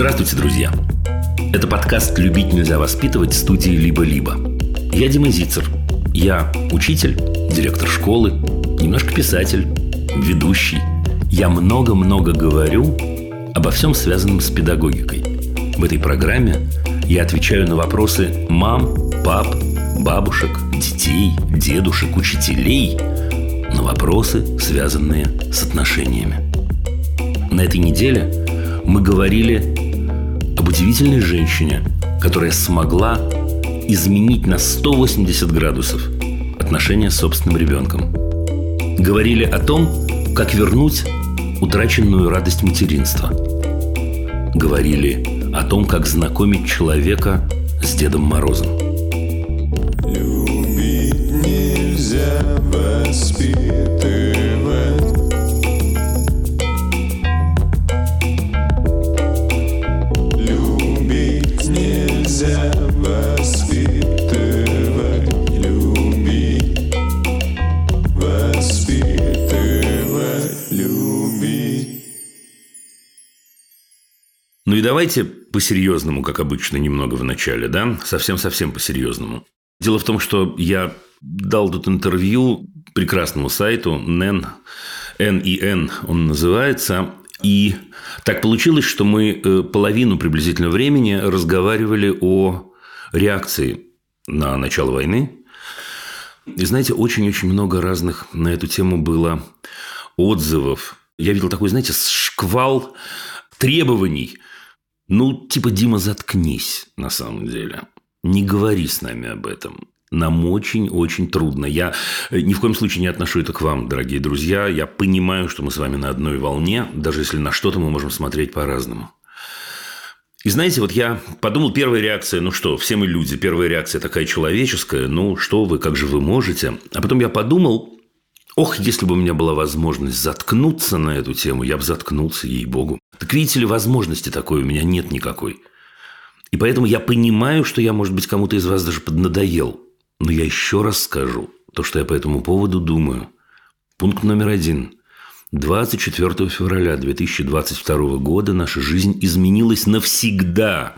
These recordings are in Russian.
Здравствуйте, друзья! Это подкаст «Любить нельзя воспитывать» студии «Либо-либо». Я Дима Зицер. Я учитель, директор школы, немножко писатель, ведущий. Я много-много говорю обо всем связанном с педагогикой. В этой программе я отвечаю на вопросы мам, пап, бабушек, детей, дедушек, учителей, на вопросы, связанные с отношениями. На этой неделе мы говорили удивительной женщине, которая смогла изменить на 180 градусов отношения с собственным ребенком. Говорили о том, как вернуть утраченную радость материнства. Говорили о том, как знакомить человека с Дедом Морозом. По-серьезному, как обычно, немного в начале, да? Совсем-совсем по-серьезному. Дело в том, что я дал тут интервью прекрасному сайту NEN, N он называется, и так получилось, что мы э, половину приблизительно времени разговаривали о реакции на начало войны. И знаете, очень-очень много разных на эту тему было отзывов. Я видел такой, знаете, шквал требований. Ну, типа, Дима, заткнись, на самом деле. Не говори с нами об этом. Нам очень-очень трудно. Я э, ни в коем случае не отношу это к вам, дорогие друзья. Я понимаю, что мы с вами на одной волне, даже если на что-то мы можем смотреть по-разному. И знаете, вот я подумал, первая реакция, ну что, все мы люди, первая реакция такая человеческая, ну что вы, как же вы можете? А потом я подумал, ох, если бы у меня была возможность заткнуться на эту тему, я бы заткнулся, ей-богу. Так видите ли, возможности такой у меня нет никакой. И поэтому я понимаю, что я, может быть, кому-то из вас даже поднадоел. Но я еще раз скажу то, что я по этому поводу думаю. Пункт номер один. 24 февраля 2022 года наша жизнь изменилась навсегда.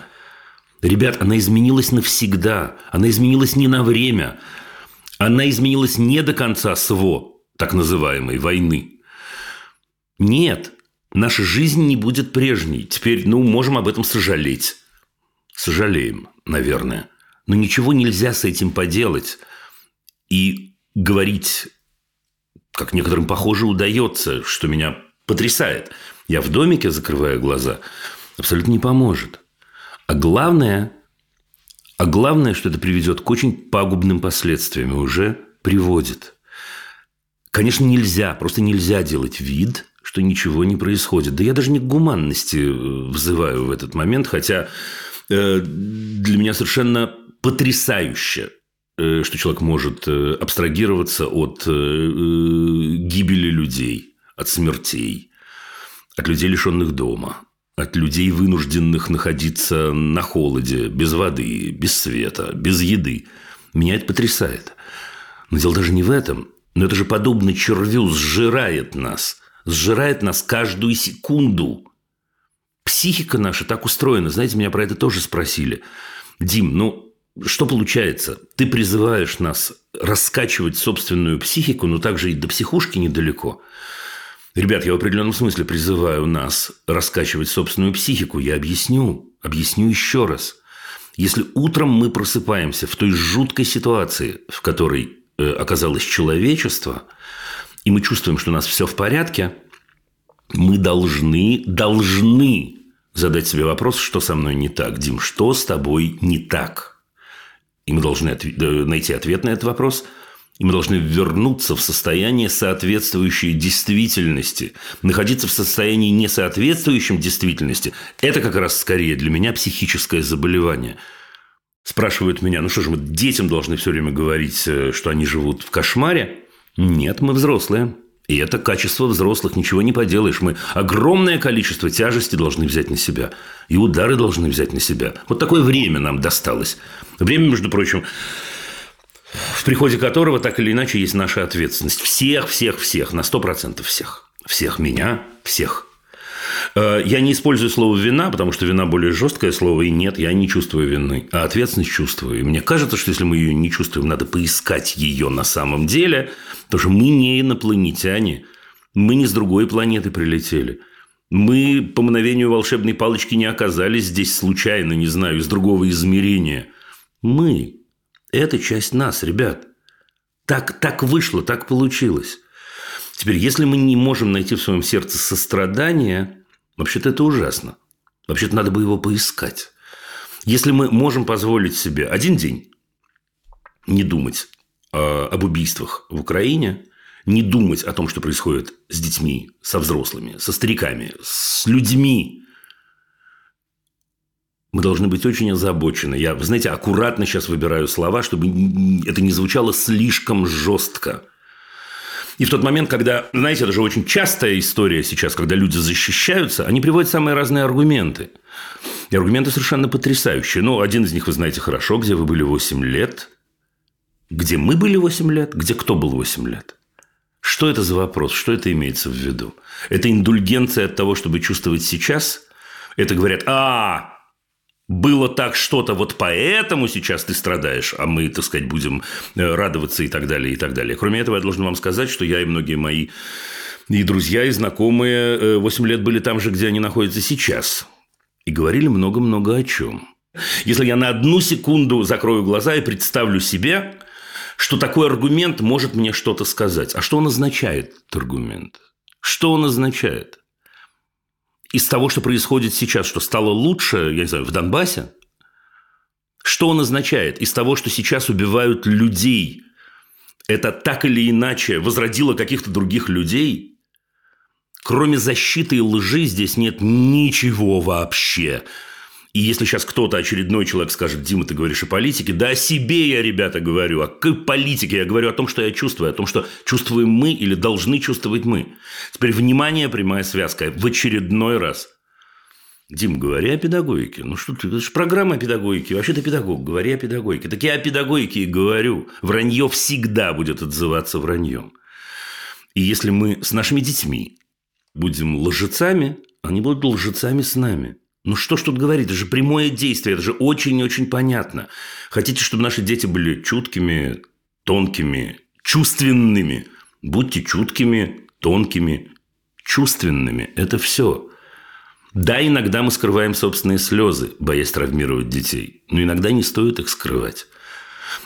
Ребят, она изменилась навсегда. Она изменилась не на время. Она изменилась не до конца СВО, так называемой, войны. Нет, наша жизнь не будет прежней. Теперь, ну, можем об этом сожалеть. Сожалеем, наверное. Но ничего нельзя с этим поделать. И говорить, как некоторым, похоже, удается, что меня потрясает. Я в домике, закрывая глаза, абсолютно не поможет. А главное, а главное, что это приведет к очень пагубным последствиям уже приводит. Конечно, нельзя, просто нельзя делать вид, что ничего не происходит. Да я даже не к гуманности э, взываю в этот момент, хотя э, для меня совершенно потрясающе, э, что человек может э, абстрагироваться от гибели людей, от смертей, от людей, лишенных дома, от людей, вынужденных находиться на холоде, без воды, без света, без еды. Меня это потрясает. Но дело даже не в этом. Но это же подобно червю сжирает нас. Сжирает нас каждую секунду. Психика наша так устроена. Знаете, меня про это тоже спросили. Дим, ну, что получается? Ты призываешь нас раскачивать собственную психику, но также и до психушки недалеко. Ребят, я в определенном смысле призываю нас раскачивать собственную психику. Я объясню, объясню еще раз. Если утром мы просыпаемся в той жуткой ситуации, в которой оказалось человечество, и мы чувствуем, что у нас все в порядке, мы должны, должны задать себе вопрос, что со мной не так. Дим, что с тобой не так? И мы должны отв- э, найти ответ на этот вопрос. И мы должны вернуться в состояние, соответствующее действительности. Находиться в состоянии, не соответствующем действительности, это как раз скорее для меня психическое заболевание. Спрашивают меня, ну что же, мы детям должны все время говорить, э, что они живут в кошмаре? Нет, мы взрослые. И это качество взрослых, ничего не поделаешь. Мы огромное количество тяжести должны взять на себя. И удары должны взять на себя. Вот такое время нам досталось. Время, между прочим, в приходе которого так или иначе есть наша ответственность. Всех, всех, всех. На сто процентов всех. Всех меня, всех. Э, я не использую слово «вина», потому что вина более жесткое слово, и нет, я не чувствую вины, а ответственность чувствую. И мне кажется, что если мы ее не чувствуем, надо поискать ее на самом деле, потому что мы не инопланетяне, мы не с другой планеты прилетели. Мы по мгновению волшебной палочки не оказались здесь случайно, не знаю, из другого измерения. Мы – это часть нас, ребят. Так, так вышло, так получилось. Теперь, если мы не можем найти в своем сердце сострадание, вообще-то это ужасно. Вообще-то надо бы его поискать. Если мы можем позволить себе один день не думать э, об убийствах в Украине, не думать о том, что происходит с детьми, со взрослыми, со стариками, с людьми, мы должны быть очень озабочены. Я, знаете, аккуратно сейчас выбираю слова, чтобы это не звучало слишком жестко. И в тот момент, когда, знаете, это же очень частая история сейчас, когда люди защищаются, они приводят самые разные аргументы. И аргументы совершенно потрясающие. Ну, один из них вы знаете хорошо, где вы были 8 лет. Где мы были 8 лет, где кто был 8 лет. Что это за вопрос? Что это имеется в виду? Это индульгенция от того, чтобы чувствовать сейчас? Это говорят, а, было так что-то, вот поэтому сейчас ты страдаешь, а мы, так сказать, будем э, радоваться и так далее, и так далее. Кроме этого, я должен вам сказать, что я и многие мои и друзья, и знакомые 8 э, лет были там же, где они находятся сейчас. И говорили много-много о чем. Если я на одну секунду закрою глаза и представлю себе, что такой аргумент может мне что-то сказать. А что он означает, этот аргумент? Что он означает? Из того, что происходит сейчас, что стало лучше, я не знаю, в Донбассе? Что он означает? Из того, что сейчас убивают людей, это так или иначе возродило каких-то других людей? Кроме защиты и лжи здесь нет ничего вообще. И если сейчас кто-то, очередной человек скажет, Дима, ты говоришь о политике, да о себе я, ребята, говорю, о политике? Я говорю о том, что я чувствую, о том, что чувствуем мы или должны чувствовать мы. Теперь, внимание, прямая связка. В очередной раз. Дим, говори о педагогике. Ну что ты, это же программа педагогики. Вообще ты педагог, говори о педагогике. Так я о педагогике и говорю. Вранье всегда будет отзываться враньем. И если мы с нашими детьми будем лжецами, они будут лжецами с нами. Ну что ж тут говорить, это же прямое действие, это же очень-очень понятно. Хотите, чтобы наши дети были чуткими, тонкими, чувственными? Будьте чуткими, тонкими, чувственными. Это все. Да, иногда мы скрываем собственные слезы, боясь травмировать детей. Но иногда не стоит их скрывать.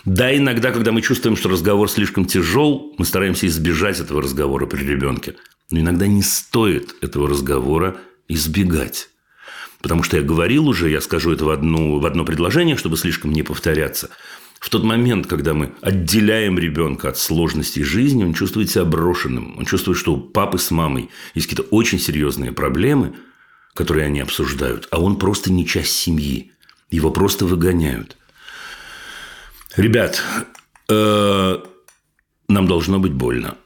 Да, иногда, когда мы чувствуем, что разговор слишком тяжел, мы стараемся избежать этого разговора при ребенке. Но иногда не стоит этого разговора избегать. Потому что я говорил уже, я скажу это в, одну, в одно предложение, чтобы слишком не повторяться. В тот момент, когда мы отделяем ребенка от сложностей жизни, он чувствует себя брошенным. Он чувствует, что у папы с мамой есть какие-то очень серьезные проблемы, которые они обсуждают, а он просто не часть семьи. Его просто выгоняют. Ребят, э, нам должно быть больно.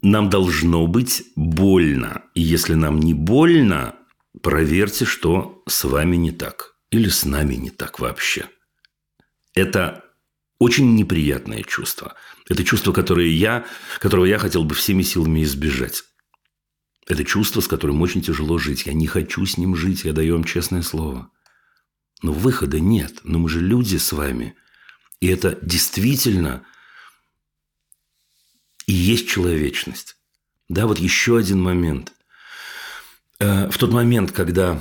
Нам должно быть больно. И если нам не больно, проверьте, что с вами не так. Или с нами не так вообще. Это очень неприятное чувство. Это чувство, которое я, которого я хотел бы всеми силами избежать. Это чувство, с которым очень тяжело жить. Я не хочу с ним жить, я даю вам честное слово. Но выхода нет. Но мы же люди с вами. И это действительно и есть человечность. Да, вот еще один момент. Э, в тот момент, когда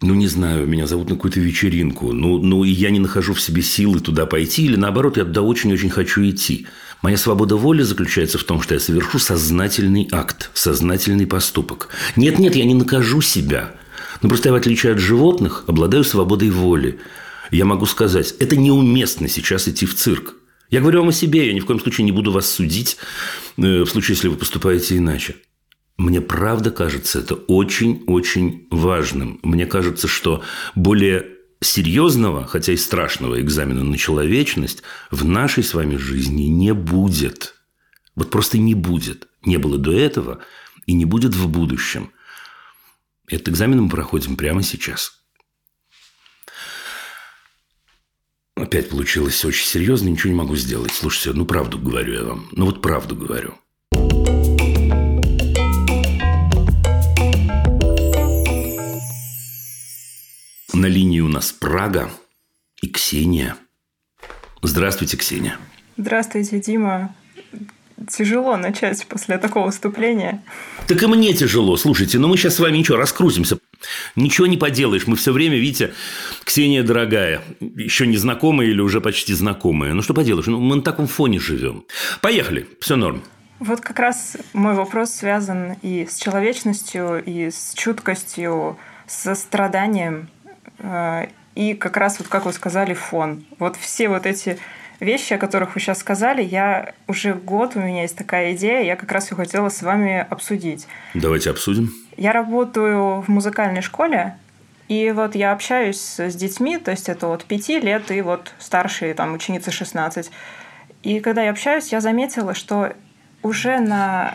ну, не знаю, меня зовут на какую-то вечеринку, ну, ну, и я не нахожу в себе силы туда пойти, или наоборот, я туда очень-очень хочу идти. Моя свобода воли заключается в том, что я совершу сознательный акт, сознательный поступок. Нет-нет, я не накажу себя. Но просто я, в отличие от животных, обладаю свободой воли. Я могу сказать, это неуместно сейчас идти в цирк. Я говорю вам о себе, я ни в коем случае не буду вас судить, э, в случае, если вы поступаете иначе. Мне правда кажется это очень-очень важным. Мне кажется, что более серьезного, хотя и страшного экзамена на человечность в нашей с вами жизни не будет. Вот просто не будет. Не было до этого и не будет в будущем. Этот экзамен мы проходим прямо сейчас. Опять получилось очень серьезно, ничего не могу сделать. Слушайте, ну правду говорю я вам. Ну вот правду говорю. На линии у нас Прага и Ксения. Здравствуйте, Ксения. Здравствуйте, Дима. Тяжело начать после такого выступления. Так и мне тяжело. Слушайте, ну мы сейчас с вами ничего, раскрутимся. Ничего не поделаешь. Мы все время, видите, Ксения дорогая, еще не знакомая или уже почти знакомая. Ну что поделаешь, ну, мы на таком фоне живем. Поехали, все норм. Вот как раз мой вопрос связан и с человечностью, и с чуткостью, со страданием, и как раз вот, как вы сказали, фон. Вот все вот эти вещи, о которых вы сейчас сказали, я уже год, у меня есть такая идея, я как раз и хотела с вами обсудить. Давайте обсудим. Я работаю в музыкальной школе, и вот я общаюсь с детьми, то есть это вот 5 лет и вот старшие, там, ученицы 16. И когда я общаюсь, я заметила, что уже на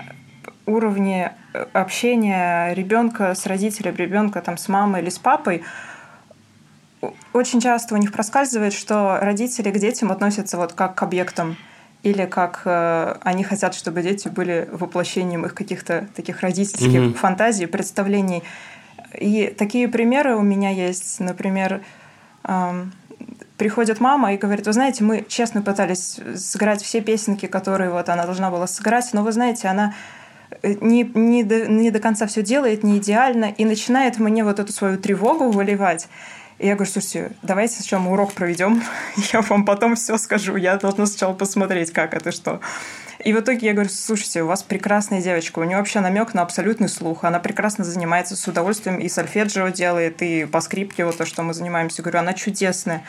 уровне общения ребенка с родителем, ребенка там с мамой или с папой, очень часто у них проскальзывает, что родители к детям относятся вот как к объектам или как э, они хотят, чтобы дети были воплощением их каких-то таких родительских mm-hmm. фантазий, представлений. И такие примеры у меня есть. Например, эм, приходит мама и говорит, вы знаете, мы честно пытались сыграть все песенки, которые вот она должна была сыграть, но вы знаете, она э, не, не, до, не до конца все делает, не идеально, и начинает мне вот эту свою тревогу выливать. И я говорю, слушайте, давайте сначала мы урок проведем, я вам потом все скажу, я должна сначала посмотреть, как это, что. И в итоге я говорю, слушайте, у вас прекрасная девочка, у нее вообще намек на абсолютный слух, она прекрасно занимается с удовольствием и сольфеджио делает, и по скрипке, вот то, что мы занимаемся, говорю, она чудесная.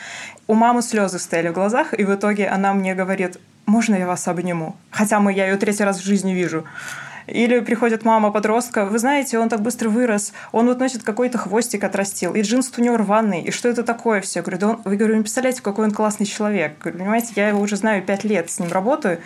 У мамы слезы стояли в глазах, и в итоге она мне говорит, можно я вас обниму? Хотя мы, я ее третий раз в жизни вижу. Или приходит мама подростка, вы знаете, он так быстро вырос, он вот носит какой-то хвостик отрастил, и джинс у него рваный, и что это такое все? Я говорю, да он, вы говорю, не представляете, какой он классный человек. говорю, понимаете, я его уже знаю пять лет, с ним работаю,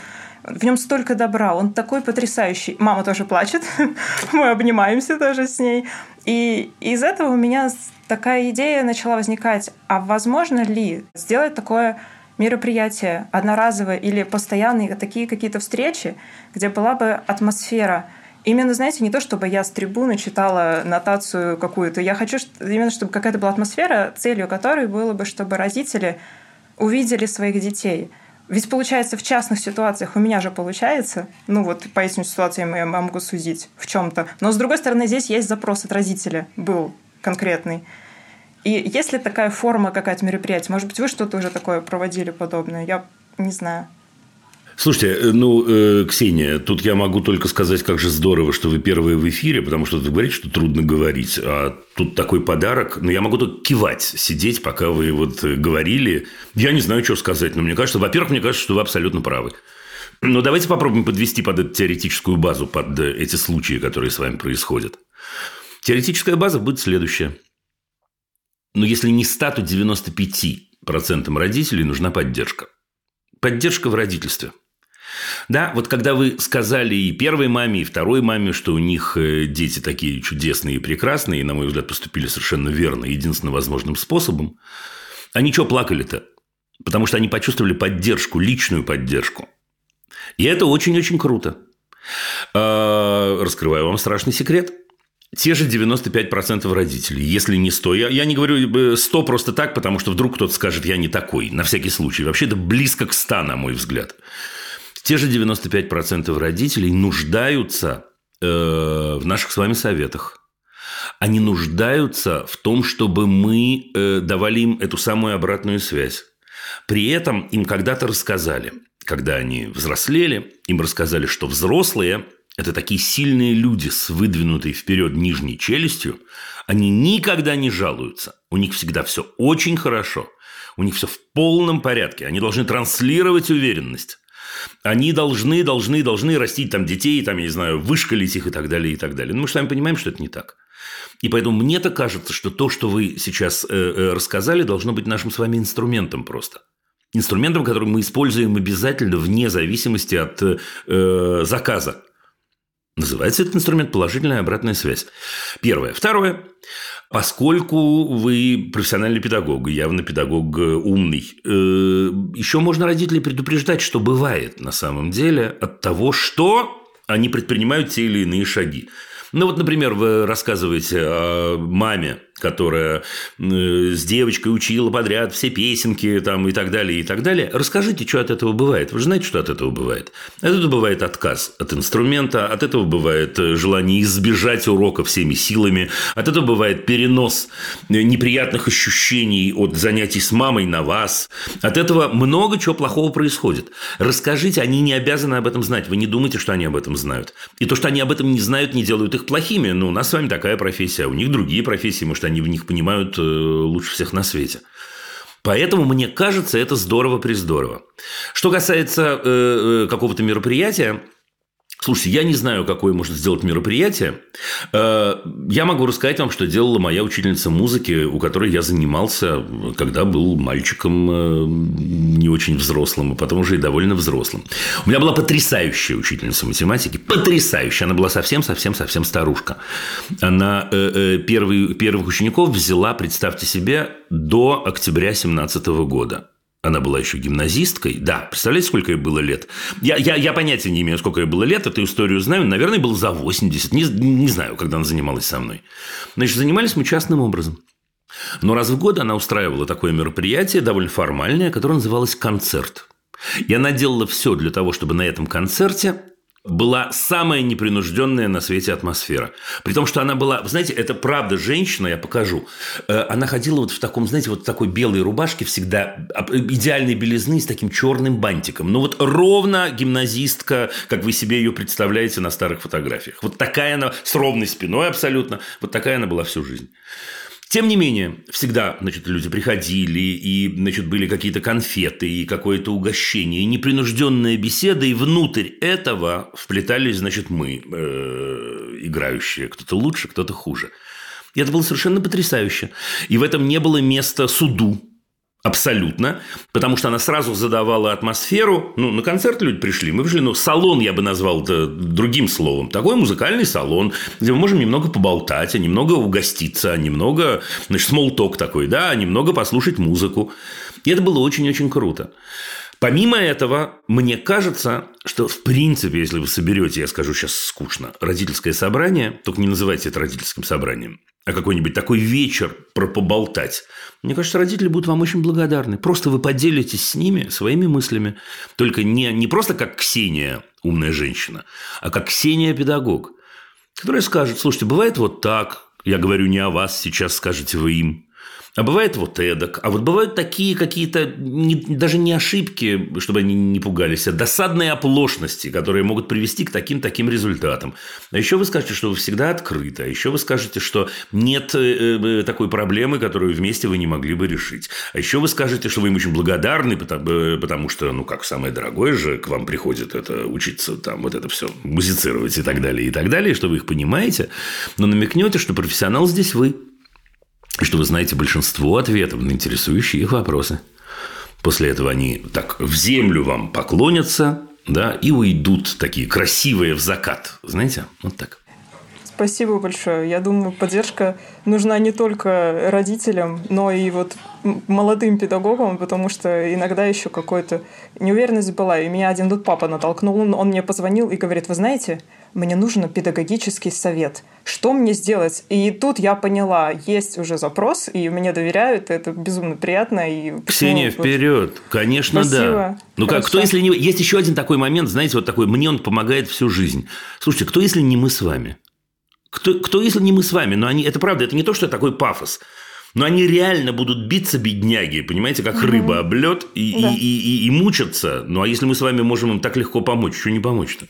в нем столько добра, он такой потрясающий. Мама тоже плачет, мы обнимаемся тоже с ней. И из этого у меня такая идея начала возникать, а возможно ли сделать такое мероприятия, одноразовые или постоянные такие какие-то встречи, где была бы атмосфера. Именно, знаете, не то, чтобы я с трибуны читала нотацию какую-то. Я хочу именно, чтобы какая-то была атмосфера, целью которой было бы, чтобы родители увидели своих детей. Ведь получается, в частных ситуациях у меня же получается, ну вот по этим ситуациям я могу судить в чем-то. Но с другой стороны, здесь есть запрос от родителя, был конкретный. И есть ли такая форма какая-то мероприятия? Может быть, вы что-то уже такое проводили подобное? Я не знаю. Слушайте, э, ну, э, Ксения, тут я могу только сказать, как же здорово, что вы первые в эфире, потому что вы говорите, что трудно говорить, а тут такой подарок. Но я могу только кивать, сидеть, пока вы вот говорили. Я не знаю, что сказать, но мне кажется, во-первых, мне кажется, что вы абсолютно правы. Но давайте попробуем подвести под эту теоретическую базу, под э, эти случаи, которые с вами происходят. Теоретическая база будет следующая но если не 100, то 95% родителей нужна поддержка. Поддержка в родительстве. Да, вот когда вы сказали и первой маме, и второй маме, что у них э, дети такие чудесные и прекрасные, и, на мой взгляд, поступили совершенно верно, единственно возможным способом, они что плакали-то? Потому что они почувствовали поддержку, личную поддержку. И это очень-очень круто. А, раскрываю вам страшный секрет – те же 95% родителей, если не 100. Я, я не говорю 100 э, просто так, потому что вдруг кто-то скажет, я не такой, на всякий случай. Вообще это близко к 100, на мой взгляд. Те же 95% родителей нуждаются э, в наших с вами советах. Они нуждаются в том, чтобы мы э, давали им эту самую обратную связь. При этом им когда-то рассказали, когда они взрослели, им рассказали, что взрослые это такие сильные люди с выдвинутой вперед нижней челюстью. Они никогда не жалуются. У них всегда все очень хорошо. У них все в полном порядке. Они должны транслировать уверенность. Они должны, должны, должны растить там детей, там, я не знаю, вышкалить их и так далее, и так далее. Но мы с вами понимаем, что это не так. И поэтому мне-то кажется, что то, что вы сейчас э, э, рассказали, должно быть нашим с вами инструментом просто. Инструментом, который мы используем обязательно вне зависимости от э, заказа. Называется этот инструмент положительная обратная связь. Первое. Второе. Поскольку вы профессиональный педагог, явно педагог э, умный, э, еще можно родителей предупреждать, что бывает на самом деле от того, что они предпринимают те или иные шаги. Ну вот, например, вы рассказываете о маме которая э, с девочкой учила подряд все песенки там, и так далее, и так далее. Расскажите, что от этого бывает. Вы же знаете, что от этого бывает? От этого бывает отказ от инструмента, от этого бывает э, желание избежать урока всеми силами, от этого бывает перенос э, неприятных ощущений от занятий с мамой на вас. От этого много чего плохого происходит. Расскажите, они не обязаны об этом знать. Вы не думайте, что они об этом знают. И то, что они об этом не знают, не делают их плохими. Ну, у нас с вами такая профессия, у них другие профессии, может, они в них понимают э, лучше всех на свете. Поэтому, мне кажется, это здорово-прездорово. Что касается э, э какого-то мероприятия, Слушайте, я не знаю, какое можно сделать мероприятие. Э, я могу рассказать вам, что делала моя учительница музыки, у которой я занимался, когда был мальчиком э, не очень взрослым, а потом уже и довольно взрослым. У меня была потрясающая учительница математики. Потрясающая. Она была совсем-совсем-совсем старушка. Она э, первый, первых учеников взяла, представьте себе, до октября 2017 года. Она была еще гимназисткой. Да, представляете, сколько ей было лет? Я, я, я понятия не имею, сколько ей было лет. Эту историю знаю. Наверное, было за 80. Не, не знаю, когда она занималась со мной. Значит, занимались мы частным образом. Но раз в год она устраивала такое мероприятие, довольно формальное, которое называлось «концерт». И она делала все для того, чтобы на этом концерте была самая непринужденная на свете атмосфера. При том, что она была, знаете, это правда женщина, я покажу. Э, она ходила вот в таком, знаете, вот такой белой рубашке всегда, идеальной белизны с таким черным бантиком. Ну вот ровно гимназистка, как вы себе ее представляете на старых фотографиях. Вот такая она, с ровной спиной абсолютно, вот такая она была всю жизнь. Тем не менее, всегда, значит, люди приходили, и, значит, были какие-то конфеты, и какое-то угощение, и непринужденная беседа, и внутрь этого вплетались, значит, мы, э, играющие, кто-то лучше, кто-то хуже. И это было совершенно потрясающе. И в этом не было места суду, Абсолютно. Потому что она сразу задавала атмосферу. Ну, на концерт люди пришли. Мы пришли, ну, салон я бы назвал это другим словом. Такой музыкальный салон, где мы можем немного поболтать, а немного угоститься, а немного, значит, смолток такой, да, а немного послушать музыку. И это было очень-очень круто. Помимо этого, мне кажется, что в принципе, если вы соберете, я скажу сейчас скучно, родительское собрание, только не называйте это родительским собранием, а какой-нибудь такой вечер про поболтать. Мне кажется, родители будут вам очень благодарны. Просто вы поделитесь с ними своими мыслями. Только не, не просто как Ксения, умная женщина, а как Ксения, педагог, которая скажет, слушайте, бывает вот так, я говорю не о вас, сейчас скажете вы им. А бывает вот эдак. А вот бывают такие какие-то, не, даже не ошибки, чтобы они не пугались, а досадные оплошности, которые могут привести к таким-таким результатам. А еще вы скажете, что вы всегда открыты. А еще вы скажете, что нет э, э, такой проблемы, которую вместе вы не могли бы решить. А еще вы скажете, что вы им очень благодарны, потому, э, потому что, ну, как самое дорогое же к вам приходит это учиться там вот это все музицировать и так далее, и так далее, что вы их понимаете. Но намекнете, что профессионал здесь вы что вы знаете большинство ответов на интересующие их вопросы. После этого они так в землю вам поклонятся, да, и уйдут такие красивые в закат. Знаете, вот так. Спасибо большое. Я думаю, поддержка нужна не только родителям, но и вот молодым педагогам, потому что иногда еще какая-то неуверенность была. И меня один тут папа натолкнул, он мне позвонил и говорит, вы знаете, мне нужен педагогический совет. Что мне сделать? И тут я поняла, есть уже запрос, и мне доверяют, это безумно приятно. И Ксения, вперед! Конечно, Спасибо. да. Ну как, кто если не... Есть еще один такой момент, знаете, вот такой, мне он помогает всю жизнь. Слушайте, кто если не мы с вами? Кто, кто если не мы с вами? Но они, это правда, это не то, что такой пафос. Но они реально будут биться, бедняги, понимаете, как угу. рыба об лед и, да. и, и, и, и мучаться. Ну, а если мы с вами можем им так легко помочь, что не помочь-то?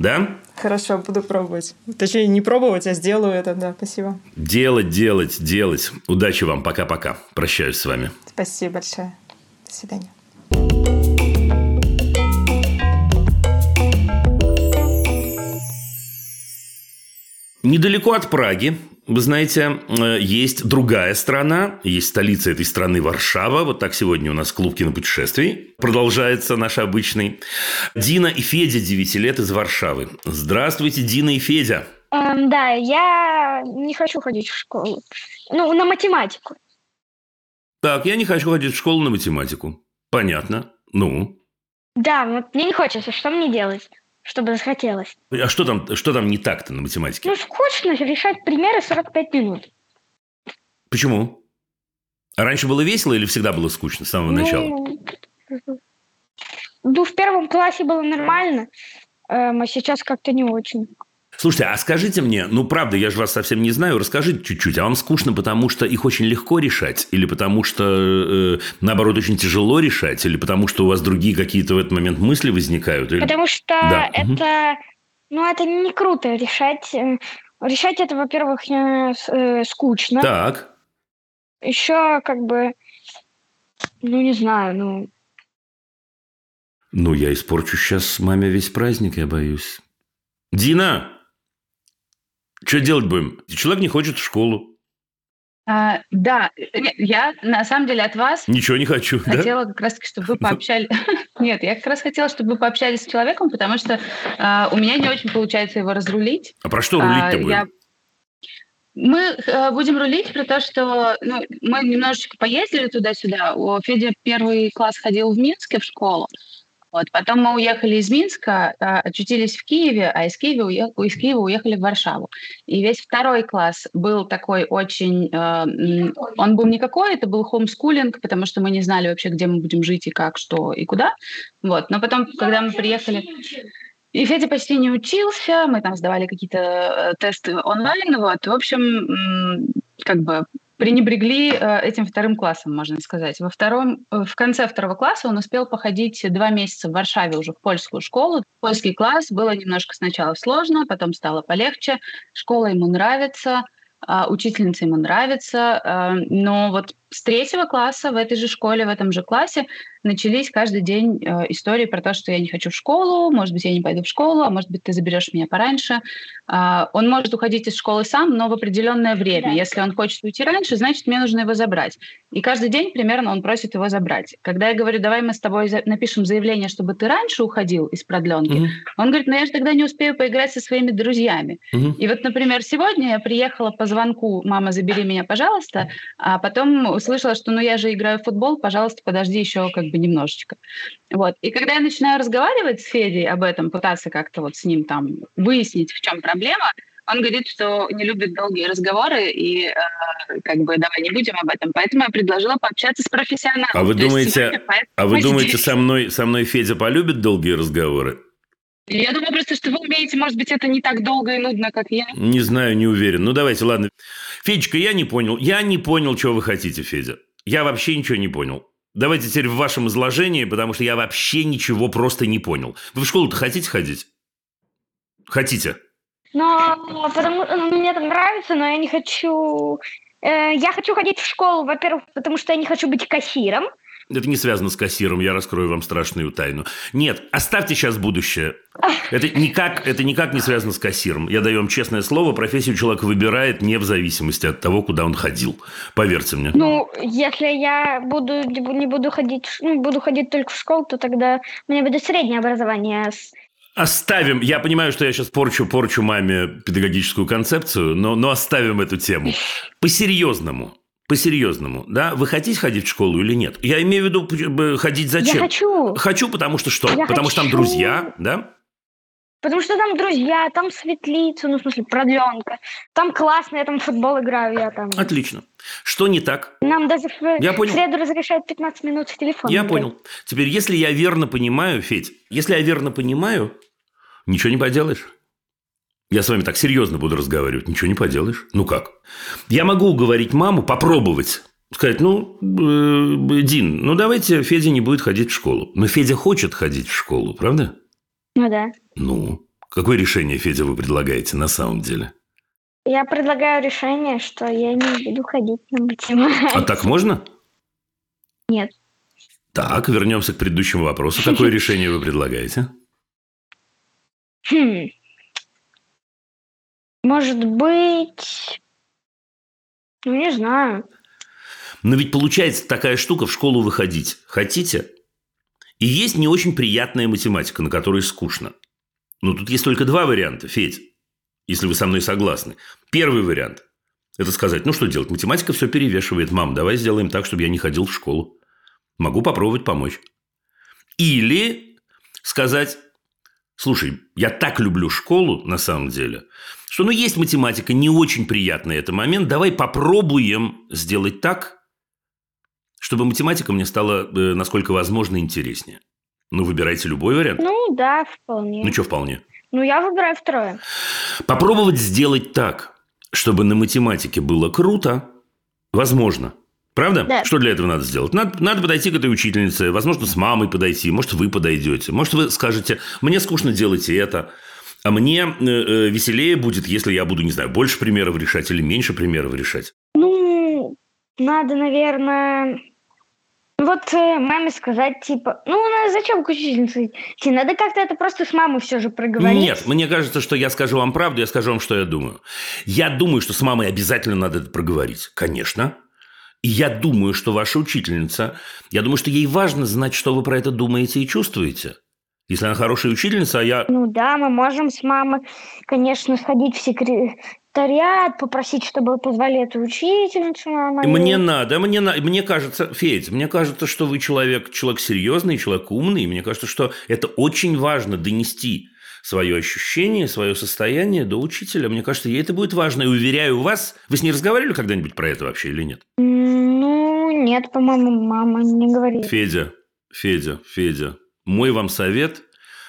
Да? Хорошо, буду пробовать. Точнее, не пробовать, а сделаю это, да, спасибо. Делать, делать, делать. Удачи вам, пока-пока. Прощаюсь с вами. Спасибо большое. До свидания. Недалеко от Праги вы знаете, э, есть другая страна, есть столица этой страны Варшава. Вот так сегодня у нас клуб кинопутешествий. Продолжается наш обычный. Дина и Федя, 9 лет, из Варшавы. Здравствуйте, Дина и Федя. Эм, да, я не хочу ходить в школу. Ну, на математику. Так, я не хочу ходить в школу на математику. Понятно. Ну? Да, вот мне не хочется. Что мне делать? Чтобы захотелось. А что там, что там не так-то на математике? Ну, скучно решать примеры 45 минут. Почему? А раньше было весело или всегда было скучно с самого начала? Ну, ну, в первом классе было нормально, эм, а сейчас как-то не очень. Слушайте, а скажите мне, ну правда, я же вас совсем не знаю, расскажите чуть-чуть, а вам скучно, потому что их очень легко решать, или потому что, э, наоборот, очень тяжело решать, или потому что у вас другие какие-то в этот момент мысли возникают? Или... Потому что Да, это, ну, это не круто решать. э, Решать это, во-первых, э, э, скучно. Так, Еще как бы, ну, не знаю, ну, ну я испорчу сейчас маме весь праздник, я боюсь. Дина, что делать будем? Человек не хочет в школу. А, да, я на самом деле от вас Ничего не хочу, да? хотела как раз чтобы вы пообщались. Нет, я как раз хотела, чтобы вы пообщались с человеком, потому что а, у меня не очень получается его разрулить. А про что А, рулить-то будем? я- Мы э, будем рулить про то, что ну, мы немножечко поездили туда-сюда. У Федя первый класс ходил в Минске в школу. Вот. Потом мы уехали из Минска, а, очутились в Киеве, а из Киева, уе- из Киева уехали в Варшаву. И весь второй класс был такой очень... э, он был никакой, это был хомскулинг, потому что мы не знали вообще, где мы будем жить и как, что и куда. Вот. Но потом, когда мы приехали... И Федя почти не учился, мы там сдавали какие-то э, тесты онлайн, вот. В общем, как бы пренебрегли э, этим вторым классом, можно сказать. Во втором, э, в конце второго класса он успел походить два месяца в Варшаве уже в польскую школу. Польский класс было немножко сначала сложно, потом стало полегче. Школа ему нравится, а, учительница ему нравится, а, но вот с третьего класса в этой же школе, в этом же классе начались каждый день э, истории про то, что я не хочу в школу, может быть, я не пойду в школу, а может быть, ты заберешь меня пораньше. А, Он может уходить из школы сам, но в определенное время. Если он хочет уйти раньше, значит, мне нужно его забрать. И каждый день примерно он просит его забрать. Когда я говорю, давай мы с тобой за- напишем заявление, чтобы ты раньше уходил из продленки, Мгм, он говорит, ну я же тогда не успею поиграть со своими друзьями. мгм. И вот, например, сегодня я приехала по звонку, мама, забери меня, пожалуйста, а потом услышала, что ну я же играю в футбол, пожалуйста, подожди еще как бы немножечко. Вот. И когда я начинаю разговаривать с Федей об этом, пытаться как-то вот с ним там выяснить, в чем проблема, он говорит, что не любит долгие разговоры, и э, как бы давай не будем об этом. Поэтому я предложила пообщаться с профессионалом. А вы думаете- сегодня А вы думаете, со мной, со мной Федя полюбит долгие разговоры? Я думаю просто, что вы умеете, может быть, это не так долго и нудно, как я. Не знаю, не уверен. Ну, давайте, ладно. Федечка, я не понял. Я не понял, чего вы хотите, Федя. Я вообще ничего не понял. Давайте теперь в вашем изложении, потому что я вообще ничего просто не понял. Вы в школу-то хотите ходить? Хотите? Но потому ну, мне там нравится, но я не хочу. э, я хочу ходить в школу, во-первых, потому что я не хочу быть кассиром. Это не связано с кассиром, я раскрою вам страшную тайну. Нет, оставьте сейчас будущее. Это никак, это никак не связано с кассиром. Я даю вам честное слово, профессию человек выбирает не в зависимости от того, куда он ходил. Поверьте мне. Ну, если я буду не бу- не буду ходить, ну, буду ходить только в школу, то тогда у меня будет среднее образование. Оставим. Я понимаю, что я сейчас порчу, порчу маме педагогическую концепцию, но, но оставим эту тему. По-серьезному. По-серьезному, да? Вы хотите ходить в школу или нет? Я имею в виду ходить зачем? Я хочу, Хочу, потому что что? Я потому что там хочу. друзья, да? потому что там друзья, там светлица, ну, в смысле, продленка. Там классно, я там в футбол играю, я там... Отлично. Что не так? Нам даже в, Я в понял. среду разрешают 15 минут в телефон. Я играть. понял. Теперь, если я верно понимаю, Федь, если я верно понимаю, ничего не поделаешь. Я с вами так серьезно буду разговаривать. Ничего не поделаешь. Ну как? Я могу уговорить маму попробовать. Сказать, ну, э, Дин, ну давайте Федя не будет ходить в школу. Но Федя хочет ходить в школу, правда? Ну да. Ну, какое решение, Федя, вы предлагаете на самом деле? Я предлагаю решение, что я не буду ходить на математику. А так можно? Нет. Так, вернемся к предыдущему вопросу. Какое решение вы предлагаете? Хм. Может быть... Ну, не знаю. Но ведь получается такая штука в школу выходить. Хотите? И есть не очень приятная математика, на которой скучно. Но тут есть только два варианта, Федь, если вы со мной согласны. Первый вариант – это сказать, ну что делать, математика все перевешивает. Мам, давай сделаем так, чтобы я не ходил в школу. Могу попробовать помочь. Или сказать, Слушай, я так люблю школу, на самом деле, что, ну, есть математика, не очень приятный это момент. Давай попробуем сделать так, чтобы математика мне стала, э, насколько возможно, интереснее. Ну, выбирайте любой вариант. Ну да, вполне. Ну, что вполне? Ну, я выбираю второе. Попробовать сделать так, чтобы на математике было круто, возможно. Правда? Да. Что для этого надо сделать? Надо, надо подойти к этой учительнице, возможно, с мамой подойти, может, вы подойдете, может, вы скажете, мне скучно делать это, а мне э, э, веселее будет, если я буду, не знаю, больше примеров решать или меньше примеров решать. Ну, надо, наверное, вот э, маме сказать, типа, ну, зачем к учительнице идти? Надо как-то это просто с мамой все же проговорить. Нет, мне кажется, что я скажу вам правду, я скажу вам, что я думаю. Я думаю, что с мамой обязательно надо это проговорить. Конечно. И я думаю, что ваша учительница, я думаю, что ей важно знать, что вы про это думаете и чувствуете. Если она хорошая учительница, а я... Ну да, мы можем с мамой, конечно, сходить в секретариат, попросить, чтобы позвали эту учительницу мою. Мне надо, мне, на- мне кажется, Федь, мне кажется, что вы человек, человек серьезный, человек умный. и Мне кажется, что это очень важно донести свое ощущение, свое состояние до учителя. Мне кажется, ей это будет важно. И уверяю вас, вы с ней разговаривали когда-нибудь про это вообще или нет? Ну, нет, по-моему, мама не говорит. Федя, Федя, Федя, мой вам совет,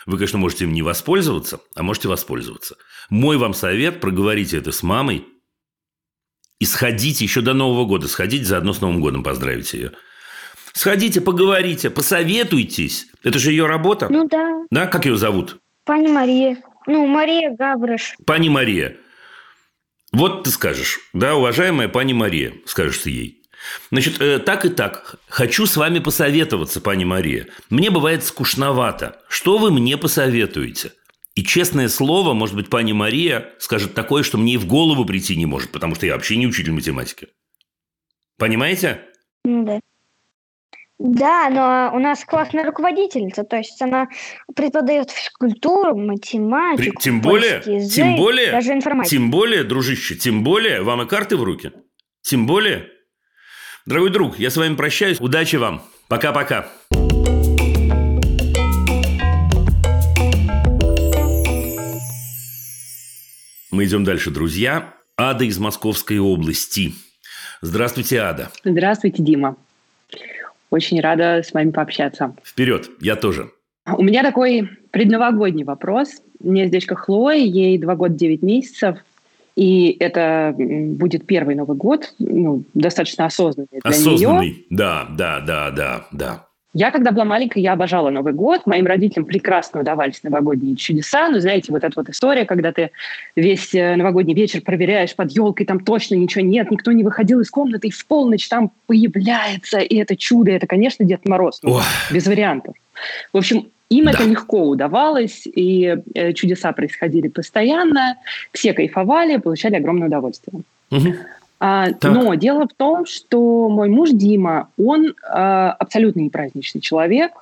вы, конечно, можете им не воспользоваться, а можете воспользоваться. Мой вам совет, проговорите это с мамой и сходите еще до Нового года, сходите заодно с Новым годом, поздравите ее. Сходите, поговорите, посоветуйтесь. Это же ее работа. Ну да, Да, как ее зовут? пани Мария. Ну, Мария Габрыш. Пани Мария. Вот ты скажешь, да, уважаемая пани Мария, скажешь ты ей. Значит, э, так и так. Хочу с вами посоветоваться, пани Мария. Мне бывает скучновато. Что вы мне посоветуете? И честное слово, может быть, пани Мария скажет такое, что мне и в голову прийти не может, потому что я вообще не учитель математики. Понимаете? Да. Да, но у нас классная руководительница, то есть она преподает физкультуру, математику, При- тем более, язык, тем более, даже информатику. Тем более, дружище, тем более, вам и карты в руки. Тем более. Дорогой друг, я с вами прощаюсь. Удачи вам. Пока-пока. Мы идем дальше, друзья. Ада из Московской области. Здравствуйте, Ада. Здравствуйте, Дима. Очень рада с вами пообщаться. Вперед, я тоже. У меня такой предновогодний вопрос. Есть дочка Хлоя, ей 2 года 9 месяцев. И это будет первый Новый год, ну, достаточно осознанный для нее. Осознанный. Да, да, да, да, да. Я, когда была маленькая, я обожала Новый год. Моим родителям прекрасно удавались новогодние чудеса. Ну, знаете, вот эта вот история, когда ты весь э, новогодний вечер проверяешь под елкой, там точно ничего нет, никто не выходил из комнаты, и в полночь там появляется, и это чудо, это, конечно, Дед Мороз. Ну, без вариантов. В общем, им Да. это легко удавалось, и э, чудеса происходили постоянно, все кайфовали, получали огромное удовольствие. Мгм. А, Так. но дело в том, что мой муж Дима, он а, абсолютно не праздничный человек,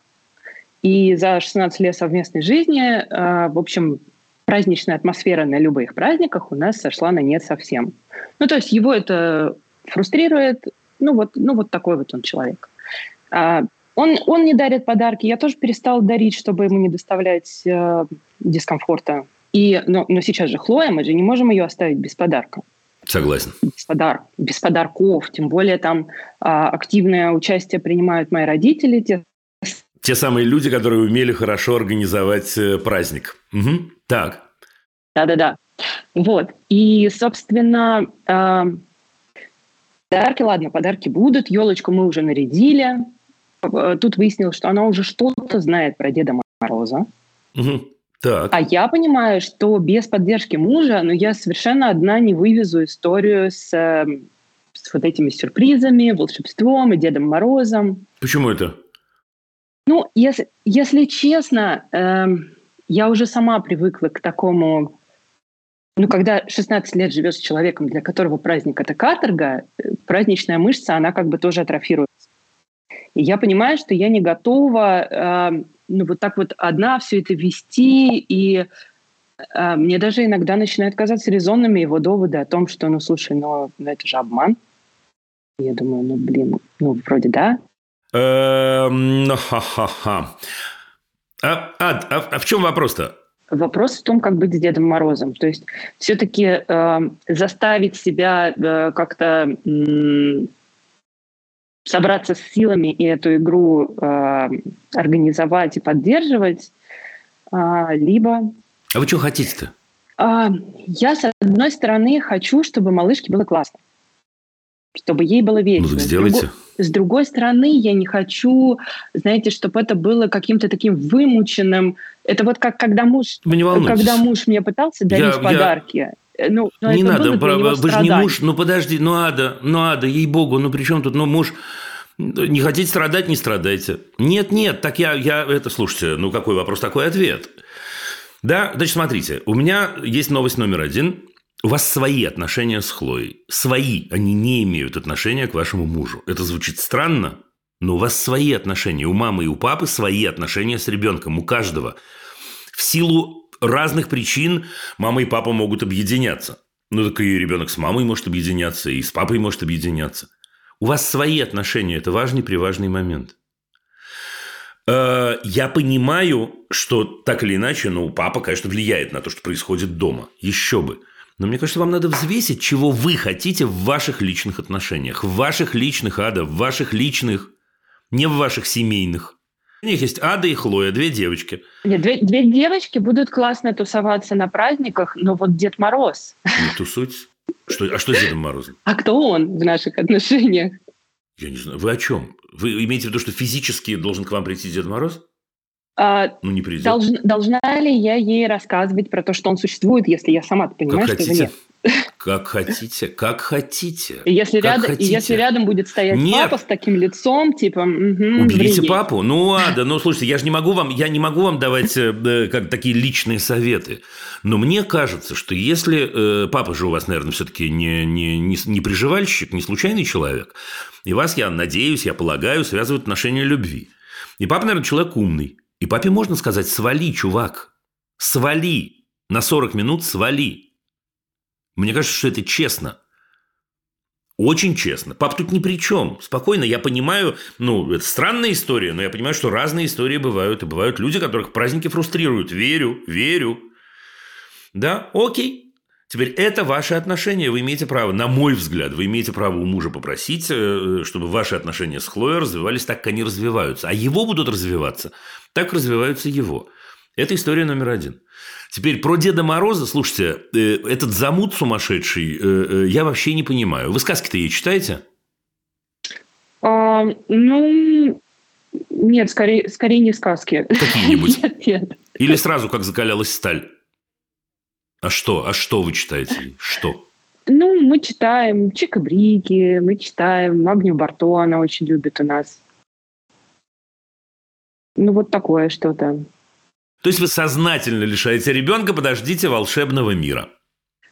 и за 16 лет совместной жизни, а, в общем, праздничная атмосфера на любых праздниках у нас сошла на нет совсем. Ну, то есть его это фрустрирует, ну вот, ну вот такой вот он человек. А, он, он не дарит подарки, я тоже перестала дарить, чтобы ему не доставлять э, дискомфорта. И, но, но сейчас же Хлоя, мы же не можем ее оставить без подарка Согласен. без, подар- без подарков, тем более там а, активное участие принимают мои родители, те Те самые люди, которые умели хорошо организовать э, праздник. Мгм. Так. Да-да-да. Вот. И, собственно, а, подарки, ладно, подарки будут. Елочку мы уже нарядили. Э, Тут выяснилось, что она уже что-то знает про Деда Мороза. Мгм. Так. А я понимаю, что без поддержки мужа, ну, я совершенно одна не вывезу историю с, э, с вот этими сюрпризами, волшебством и Дедом Морозом. Почему это? Ну, если, если честно, эм, я уже сама привыкла к такому... Ну, когда 16 лет живешь с человеком, для которого праздник – это каторга, э, праздничная мышца, она как бы тоже атрофируется. И я понимаю, что я не готова эм, ну, вот так вот одна все это вести, и э, мне даже иногда начинают казаться резонными его доводы о том, что, ну, слушай, ну, ну, это же обман. Я думаю, ну, блин, ну, вроде да, Эм, ну, ха-ха-ха. А, Ад, а, а в чем вопрос-то? Вопрос в том, как быть с Дедом Морозом. То есть все-таки э, заставить себя э, как-то э, собраться с силами и эту игру э, организовать и поддерживать, э, либо... А вы что хотите-то? Э, я, с одной стороны, хочу, чтобы малышке было классно. Чтобы ей было весело. Ну, сделайте. С другой, с другой стороны, я не хочу, знаете, чтобы это было каким-то таким вымученным. Это вот как когда муж, когда муж мне пытался дарить Я- я- подарки. Э, Ну, но не надо, него вы же не муж, ну подожди, ну ада, ну ада, ей-богу, ну при чем тут, ну муж, не хотите страдать, не страдайте. Нет, нет, так я, я, это, слушайте, ну какой вопрос, такой ответ. Да, значит, смотрите, у меня есть новость номер один. У вас свои отношения с Хлоей. Свои. Они не имеют отношения к вашему мужу. Это звучит странно, но у вас свои отношения. У мамы и у папы свои отношения с ребенком. У каждого. В силу разных причин мама и папа могут объединяться. Ну, так и ребенок с мамой может объединяться, и с папой может объединяться. У вас свои отношения. Это важный, приважный момент. Э, Я понимаю, что так или иначе, ну, папа, конечно, влияет на то, что происходит дома. Еще бы. Но мне кажется, вам надо взвесить, чего вы хотите в ваших личных отношениях. В ваших личных, Ада, в ваших личных, не в ваших семейных. У них есть Ада и Хлоя, две девочки. Нет, две, две девочки будут классно тусоваться на праздниках, но вот Дед Мороз. Не тусуйтесь. Что, а что с Дедом Морозом? А кто он в наших отношениях? Я не знаю. Вы о чем? Вы имеете в виду, что физически должен к вам прийти Дед Мороз? А, Ну, не придет. должна, должна ли я ей рассказывать про то, что он существует, если я сама понимаю, как что его хотите. нет? Как хотите. Как хотите. И если, Как рядом, и хотите. если рядом будет стоять Нет. папа с таким лицом, типа... «Мгм, Уберите ври ей». папу. Ну, ладно, ну, слушайте, я же не могу вам, я не могу вам давать э, э, как такие личные советы. Но мне кажется, что если э, папа же у вас, наверное, все-таки не, не, не, не приживальщик, не случайный человек, и вас, я надеюсь, я полагаю, связывают отношения любви. И папа, наверное, человек умный. И папе можно сказать, свали, чувак, свали, на 40 минут свали. Мне кажется, что это честно. Очень честно. Пап тут ни при чем. Спокойно, я понимаю, ну, это странная история, но я понимаю, что разные истории бывают. И бывают люди, которых праздники фрустрируют. Верю, верю. Да, окей. Теперь это ваши отношения. Вы имеете право, на мой взгляд, вы имеете право у мужа попросить, э, чтобы ваши отношения с Хлоей развивались так, как они развиваются. А его будут развиваться так, развиваются его. Это история номер один. Теперь про Деда Мороза, слушайте, э, этот замут сумасшедший, э, э, я вообще не понимаю. Вы сказки-то ей читаете? А, ну, нет, скорее, скорее не сказки. Какие-нибудь? Нет, нет. Или сразу, как закалялась сталь? А что? А что вы читаете? Что? Ну, мы читаем Чика Брики, мы читаем Магнию Барто, она очень любит у нас. Ну, вот такое что-то. То есть вы сознательно лишаете ребенка «Подождите волшебного мира».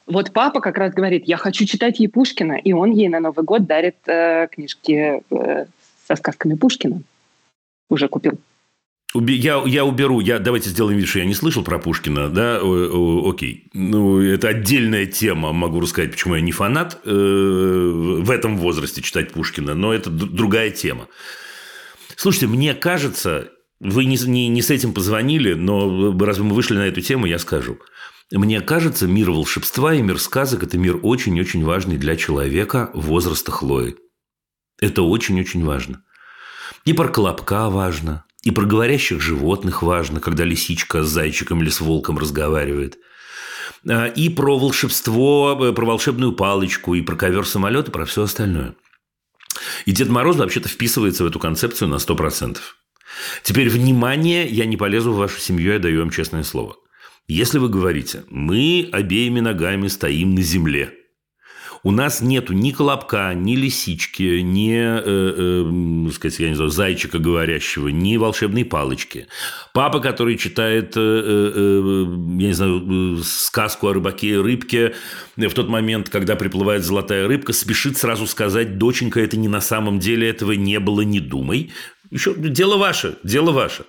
Вот папа как раз говорит, я хочу читать ей Пушкина, и он ей на Новый год дарит э, книжки э, со сказками Пушкина. Уже купил. Уби- Я, я уберу, я, давайте сделаем вид, что я не слышал про Пушкина, да, О- о- окей. Ну, это отдельная тема, могу рассказать, почему я не фанат э, в этом возрасте читать Пушкина, но это д- другая тема. Слушайте, мне кажется, вы не, не, не с этим позвонили, но раз мы вышли на эту тему, я скажу. Мне кажется, мир волшебства и мир сказок – это мир очень-очень важный для человека возраста Хлои. Это очень-очень важно. И про колобка важно, и про говорящих животных важно, когда лисичка с зайчиком или с волком разговаривает. А, И про волшебство, про волшебную палочку, и про ковер-самолет, и про все остальное. И Дед Мороз вообще-то вписывается в эту концепцию на 100%. Теперь, внимание, я не полезу в вашу семью, я даю вам честное слово. Если вы говорите, мы обеими ногами стоим на земле, у нас нету ни колобка, ни лисички, ни, э, э, сказать, я не знаю, зайчика говорящего, ни волшебной палочки. Папа, который читает, э, э, э, я не знаю, э, сказку о рыбаке и рыбке, в тот момент, когда приплывает золотая рыбка, спешит сразу сказать, доченька, это не на самом деле, этого не было, не думай. Еще дело ваше, дело ваше.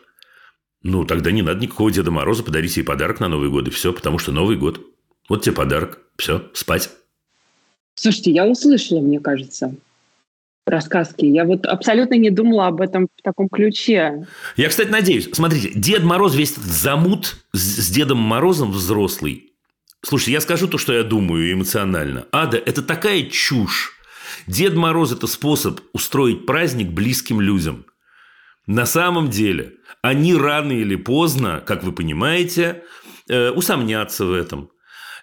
Ну, тогда не надо никакого Деда Мороза, подарите ей подарок на Новый год, и все, потому что Новый год. Вот тебе подарок. Все, спать. Слушайте, я услышала, мне кажется. рассказки. Я вот абсолютно не думала об этом в таком ключе. Я, кстати, надеюсь. Смотрите, Дед Мороз весь этот замут с с Дедом Морозом взрослый. Слушайте, я скажу то, что я думаю эмоционально. Ада, это такая чушь. Дед Мороз – это способ устроить праздник близким людям. На самом деле, они рано или поздно, как вы понимаете, э, усомнятся в этом.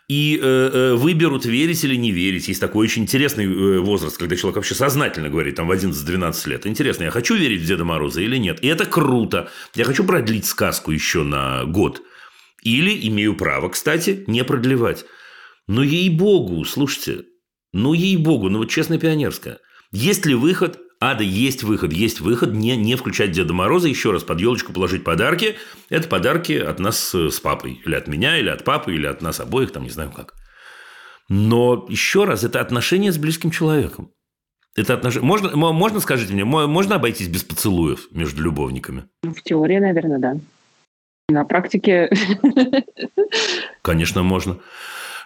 И э, э, выберут, верить или не верить. Есть такой очень интересный возраст, когда человек вообще сознательно говорит, там, в 11-12 лет. Интересно, я хочу верить в Деда Мороза или нет? И это круто. Я хочу продлить сказку еще на год. Или имею право, кстати, не продлевать. Но ей-богу, слушайте, ну ей-богу, ну вот честно пионерская. Есть ли выход? Ада, есть выход, есть выход. Не, не включать Деда Мороза. Еще раз под елочку положить подарки. Это подарки от нас э, с папой. Или от меня, или от папы, или от нас обоих, там не знаю как. Но еще раз, это отношение с близким человеком. Это отношение... Можно, мо- можно, скажите мне, мо- можно обойтись без поцелуев между любовниками? В теории, наверное, да. На практике Конечно, можно.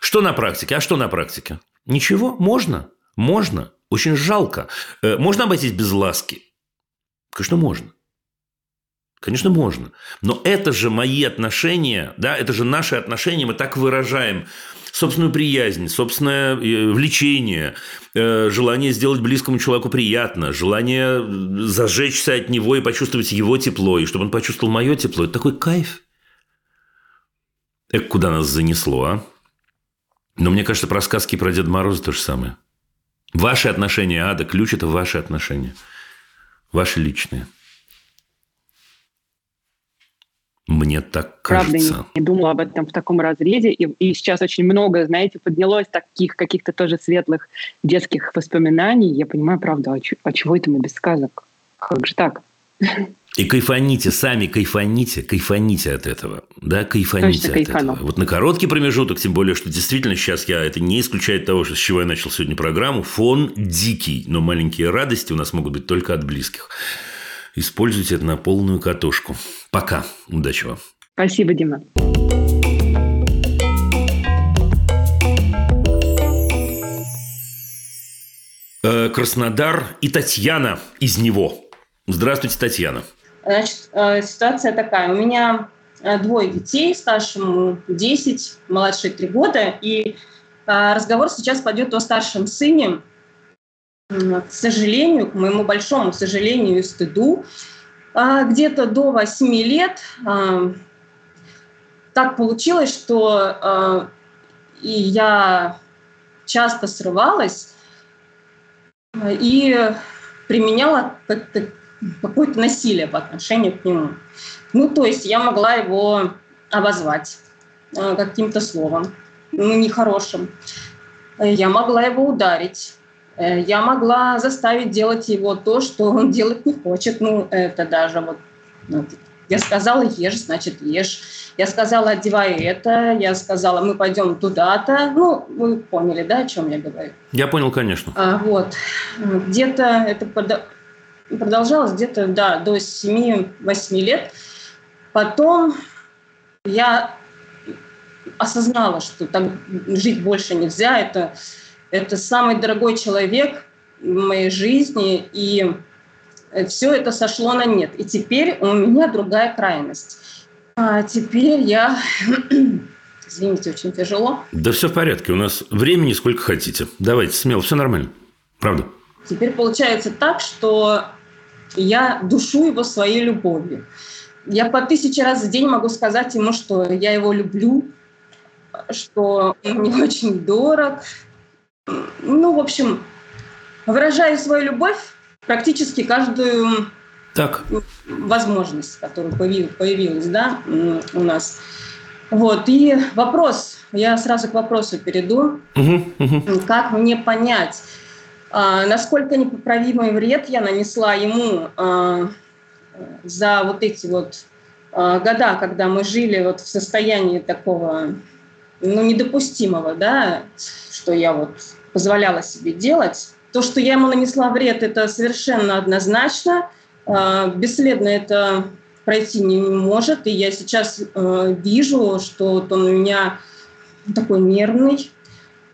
Что на практике? А что на практике? Ничего, можно. Можно. Очень жалко. Э, Можно обойтись без ласки? Конечно, можно. Конечно, можно. Но это же мои отношения, да, это же наши отношения, мы так выражаем собственную приязнь, собственное э, влечение, э, желание сделать близкому человеку приятно, желание зажечься от него и почувствовать его тепло, и чтобы он почувствовал мое тепло. Это такой кайф. Эк, куда нас занесло, а? Но мне кажется, про сказки про Деда Мороза то же самое. Ваши отношения, Ада, ключ – это ваши отношения. Ваши личные. Мне так правда не, кажется. не думала об этом в таком разрезе. И, и сейчас очень много, знаете, поднялось таких каких-то тоже светлых детских воспоминаний. Я понимаю, правда, а, чё- а чего это мы без сказок? Как же так? И кайфаните, сами кайфаните, кайфаните от этого. Да, кайфаните Точно от кайфану. этого. Вот на короткий промежуток, тем более, что действительно сейчас я, это не исключает того, что с чего я начал сегодня программу, фон дикий, но маленькие радости у нас могут быть только от близких. Используйте это на полную катушку. Пока. Удачи вам. Спасибо, Дима. Э, Краснодар и Татьяна из него. Здравствуйте, Татьяна. Значит, э, ситуация такая. У меня э, двое детей, старшему 10, младшей 3 года. И э, разговор сейчас пойдет о старшем сыне. К сожалению, к моему большому сожалению и стыду, где-то до 8 лет так получилось, что и я часто срывалась и применяла какое-то насилие по отношению к нему. Ну, то есть я могла его обозвать э, каким-то словом, ну, нехорошим. Я могла его ударить. Э, Я могла заставить делать его то, что он делать не хочет. Ну, это даже вот... ну, я сказала, ешь, значит, ешь. Я сказала, одевай это. Я сказала, мы пойдем туда-то. Ну, вы поняли, да, о чем я говорю? Я понял, конечно. А, вот. Где-то это прода- продолжалось где-то, да, до 7-8 лет. Потом я осознала, что так жить больше нельзя. Это, это самый дорогой человек в моей жизни, и все это сошло на нет. И теперь у меня другая крайность. А теперь я... Извините, очень тяжело. Да все в порядке. У нас времени сколько хотите. Давайте, смело, все нормально. Правда. Теперь получается так, что я душу его своей любовью. Я по тысяче раз в день могу сказать ему, что я его люблю, что он мне очень дорог. Ну, в общем, выражаю свою любовь практически каждую Так, возможность, которая появи- появилась да, у нас. Вот, и вопрос, я сразу к вопросу перейду. Мгм, мгм. Как мне понять, насколько непоправимый вред я нанесла ему а, за вот эти вот а, года, когда мы жили вот в состоянии такого, ну, недопустимого, да, что я вот позволяла себе делать. То, что я ему нанесла вред, это совершенно однозначно. А, Бесследно это пройти не может. И я сейчас вижу, что вот он у меня такой нервный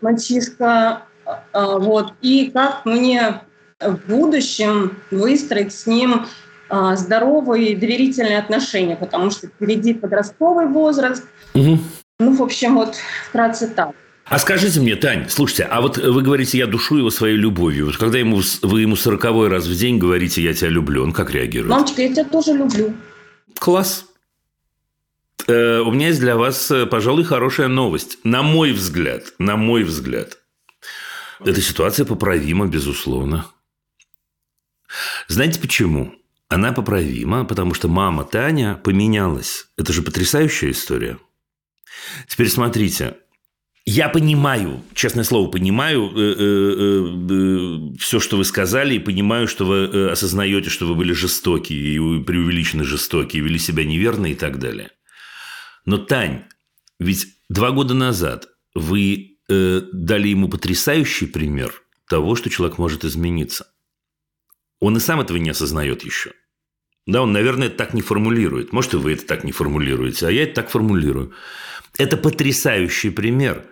мальчишка. А, Вот. И как мне в будущем выстроить с ним а, здоровые доверительные отношения, потому что впереди подростковый возраст. Угу. Ну, в общем, вот вкратце так. А скажите мне, Тань, слушайте, а вот вы говорите, я душу его своей любовью. Вот когда ему, вы ему сороковой раз в день говорите, я тебя люблю, он как реагирует? Мамочка, я тебя тоже люблю. Класс. Э, у меня есть для вас, э, пожалуй, хорошая новость. На мой взгляд, на мой взгляд, эта ситуация поправима, безусловно. Знаете почему? Она поправима, потому что мама Таня поменялась. Это же потрясающая история. Теперь смотрите, я понимаю, честное слово, понимаю э, э, э, все, что вы сказали, и понимаю, что вы осознаете, что вы были жестоки и преувеличенно жестоки, и вели себя неверно и так далее. Но, Тань, ведь два года назад вы э, дали ему потрясающий пример того, что человек может измениться. Он и сам этого не осознает еще. Да, он, наверное, так не формулирует. Может, и вы это так не формулируете, а я это так формулирую. Это потрясающий пример.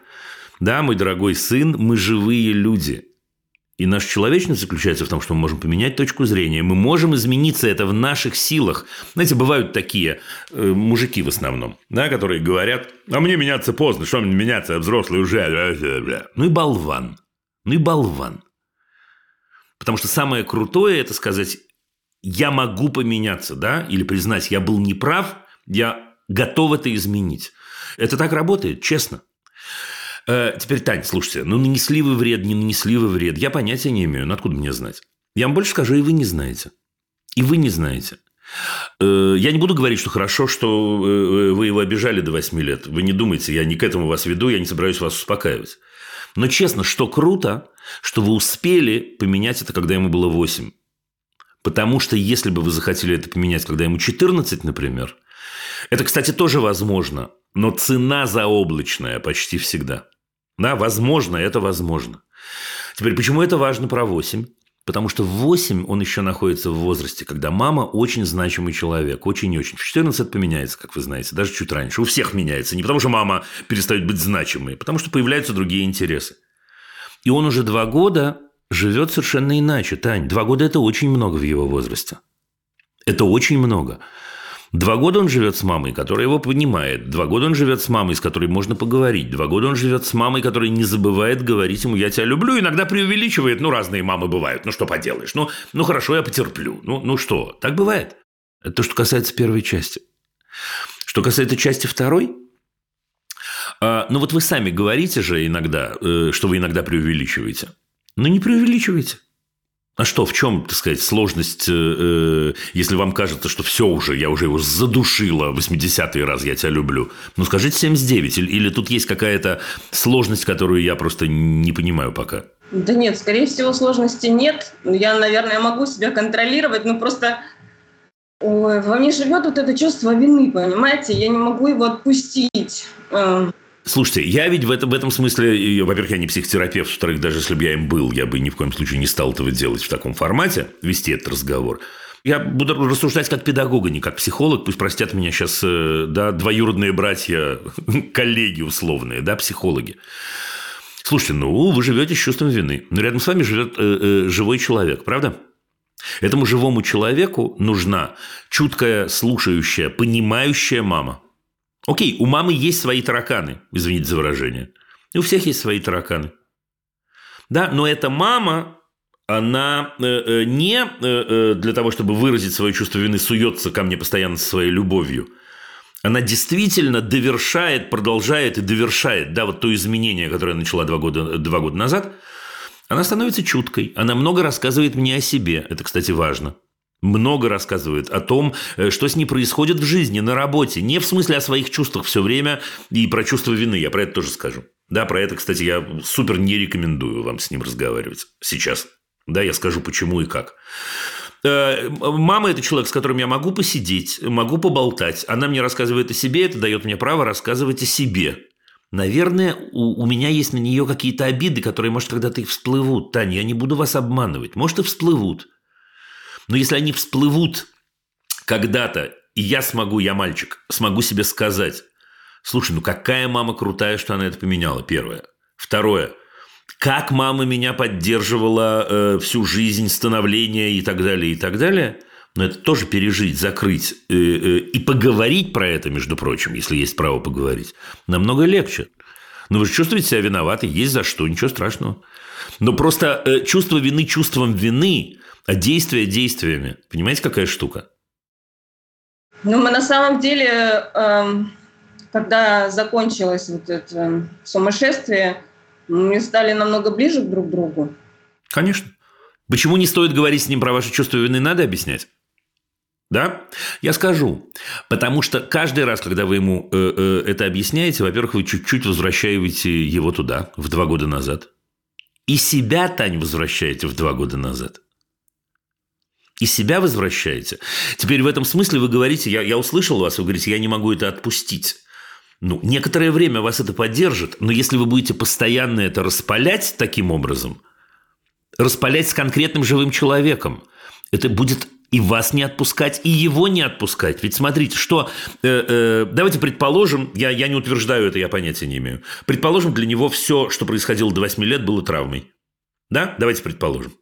Да, мой дорогой сын, мы живые люди. И наша человечность заключается в том, что мы можем поменять точку зрения. Мы можем измениться, это в наших силах. Знаете, бывают такие э, мужики в основном, да, которые говорят, а мне меняться поздно, что мне меняться, я взрослый уже. Ну и болван. Ну и болван. Потому что самое крутое – это сказать, я могу поменяться, да, или признать, я был неправ, я готов это изменить. Это так работает, честно. Э, теперь, Тань, слушайте, ну нанесли вы вред, не нанесли вы вред, я понятия не имею, ну откуда мне знать? Я вам больше скажу, и вы не знаете. И вы не знаете. Э, я не буду говорить, что хорошо, что э, вы его обижали до 8 лет. Вы не думайте, я не к этому вас веду, я не собираюсь вас успокаивать. Но честно, что круто, что вы успели поменять это, когда ему было 8. Потому что если бы вы захотели это поменять, когда ему 14, например, это, кстати, тоже возможно, но цена заоблачная почти всегда. Да, возможно, это возможно. Теперь, почему это важно про 8? Потому что в 8 он еще находится в возрасте, когда мама очень значимый человек, очень и очень. В 14 поменяется, как вы знаете, даже чуть раньше. У всех меняется. Не потому что мама перестает быть значимой, а потому что появляются другие интересы. И он уже два года живет совершенно иначе, Тань. Два года – это очень много в его возрасте. Это очень много. Два года он живет с мамой, которая его понимает. Два года он живет с мамой, с которой можно поговорить. Два года он живет с мамой, которая не забывает говорить ему «я тебя люблю». Иногда преувеличивает. Ну, разные мамы бывают. Ну, что поделаешь? Ну, ну хорошо, я потерплю. Ну, ну что? Так бывает. Это то, что касается первой части. Что касается части второй, а, ну вот вы сами говорите же иногда, э, что вы иногда преувеличиваете. Ну, не преувеличивайте. А что, в чем, так сказать, сложность, э, э если вам кажется, что все уже, я уже его задушила, 80-й раз я тебя люблю? Ну, скажите 79, или, или тут есть какая-то сложность, которую я просто не понимаю пока? Да нет, скорее всего, сложности нет. Я, наверное, могу себя контролировать, но просто во мне живет вот это чувство вины, понимаете? Я не могу его отпустить. Слушайте, я ведь в этом, в этом смысле, во-первых, я не психотерапевт, во-вторых, даже если бы я им был, я бы ни в коем случае не стал этого делать в таком формате, вести этот разговор. Я буду рассуждать как педагог, а не как психолог. Пусть простят меня сейчас э, да, двоюродные братья, коллеги условные, да, психологи. Слушайте, ну, вы живете с чувством вины. Но рядом с вами живет э, э, живой человек, правда? Этому живому человеку нужна чуткая, слушающая, понимающая мама. Окей, у мамы есть свои тараканы, извините за выражение. И у всех есть свои тараканы. Да, но эта мама, она э, э, не э, для того, чтобы выразить свое чувство вины, суется ко мне постоянно со своей любовью. Она действительно довершает, продолжает и довершает, да, вот то изменение, которое я начала два года, два года назад. Она становится чуткой, она много рассказывает мне о себе. Это, кстати, важно много рассказывает о том, э, что с ней происходит в жизни, на работе. Не в смысле о своих чувствах все время и про чувство вины. Я про это тоже скажу. Да, про это, кстати, я супер не рекомендую вам с ним разговаривать сейчас. Да, я скажу, почему и как. Э, мама – это человек, с которым я могу посидеть, могу поболтать. Она мне рассказывает о себе, это дает мне право рассказывать о себе. Наверное, у, у меня есть на нее какие-то обиды, которые, может, когда-то и всплывут. Таня, я не буду вас обманывать. Может, и всплывут. Но если они всплывут когда-то, и я смогу, я мальчик, смогу себе сказать, слушай, ну какая мама крутая, что она это поменяла, первое. Второе, как мама меня поддерживала э, всю жизнь, становления и так далее, и так далее. Но это тоже пережить, закрыть э, э, и поговорить про это, между прочим, если есть право поговорить, намного легче. Но вы же чувствуете себя виноваты, есть за что, ничего страшного. Но просто э, чувство вины чувством вины, а действия действиями. Понимаете, какая штука? Ну, мы на самом деле, эм, когда закончилось вот это сумасшествие, мы стали намного ближе друг к другу. Конечно. Почему не стоит говорить с ним про ваше чувство вины, надо объяснять? Да? Я скажу. Потому что каждый раз, когда вы ему э, э, это объясняете, во-первых, вы чуть-чуть возвращаете его туда, в два года назад. И себя, Тань, возвращаете в два года назад. И себя возвращаете. Теперь в этом смысле вы говорите, я, я услышал вас, вы говорите, я не могу это отпустить. Ну, некоторое время вас это поддержит, но если вы будете постоянно это распалять таким образом, распалять с конкретным живым человеком, это будет и вас не отпускать, и его не отпускать. Ведь смотрите, что... Э, э, давайте предположим, я, я не утверждаю это, я понятия не имею. Предположим, для него все, что происходило до 8 лет, было травмой. Да? Давайте предположим.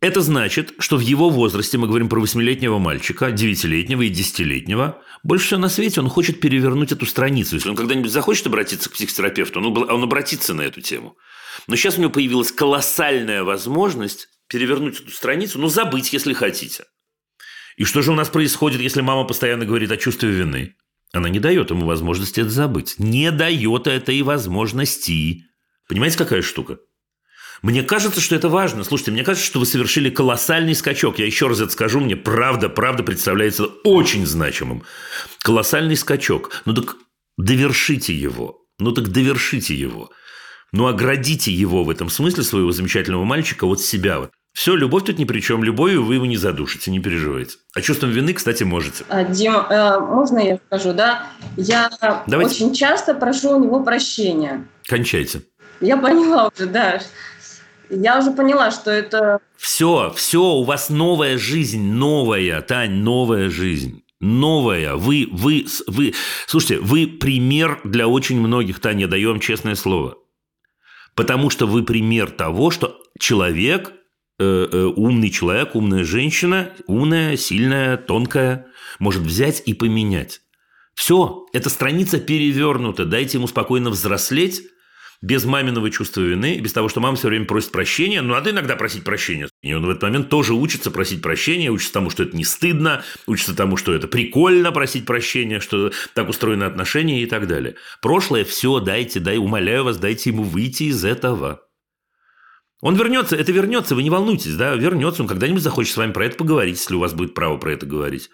Это значит, что в его возрасте, мы говорим про 8-летнего мальчика, 9-летнего и 10-летнего, больше всего на свете он хочет перевернуть эту страницу. Если он когда-нибудь захочет обратиться к психотерапевту, он обратится на эту тему. Но сейчас у него появилась колоссальная возможность перевернуть эту страницу, ну, забыть, если хотите. И что же у нас происходит, если мама постоянно говорит о чувстве вины? Она не дает ему возможности это забыть. Не дает этой возможности. Понимаете, какая штука? Мне кажется, что это важно. Слушайте, мне кажется, что вы совершили колоссальный скачок. Я еще раз это скажу, мне правда, правда представляется очень значимым. Колоссальный скачок. Ну так довершите его. Ну так довершите его. Ну оградите его в этом смысле, своего замечательного мальчика, от себя. Вот. Все, любовь тут ни при чем. Любовью вы его не задушите, не переживайте. А чувством вины, кстати, можете. А, Дима, э, можно я скажу, да? Я Давайте. очень часто прошу у него прощения. Кончайте. Я поняла уже, да. Я уже поняла, что это... Все, все, у вас новая жизнь, новая, Тань, новая жизнь. Новая. Вы, вы, вы, слушайте, вы пример для очень многих, Таня, даем честное слово. Потому что вы пример того, что человек, э, э, умный человек, умная женщина, умная, сильная, тонкая, может взять и поменять. Все, эта страница перевернута. Дайте ему спокойно взрослеть, без маминого чувства вины, без того, что мама все время просит прощения, но надо иногда просить прощения. И он в этот момент тоже учится просить прощения, учится тому, что это не стыдно, учится тому, что это прикольно просить прощения, что так устроены отношения и так далее. Прошлое все дайте, дай, умоляю вас, дайте ему выйти из этого. Он вернется, это вернется, вы не волнуйтесь, да, вернется, он когда-нибудь захочет с вами про это поговорить, если у вас будет право про это говорить.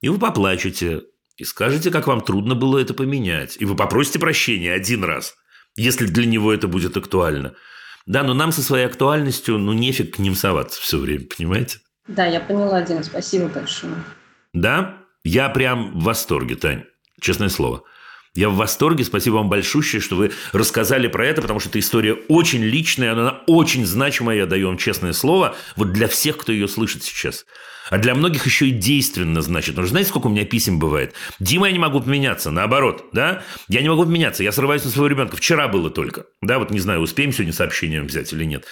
И вы поплачете, и скажете, как вам трудно было это поменять. И вы попросите прощения один раз – если для него это будет актуально. Да, но нам со своей актуальностью, ну, нефиг к ним соваться все время, понимаете? Да, я поняла, Дима, спасибо большое. Да? Я прям в восторге, Тань, честное слово. Я в восторге, спасибо вам большущее, что вы рассказали про это, потому что эта история очень личная, она очень значимая, я даю вам честное слово, вот для всех, кто ее слышит сейчас. А для многих еще и действенно, значит. Что знаете, сколько у меня писем бывает? Дима, я не могу поменяться, наоборот, да? Я не могу поменяться, я срываюсь на своего ребенка. Вчера было только, да, вот не знаю, успеем сегодня сообщение взять или нет.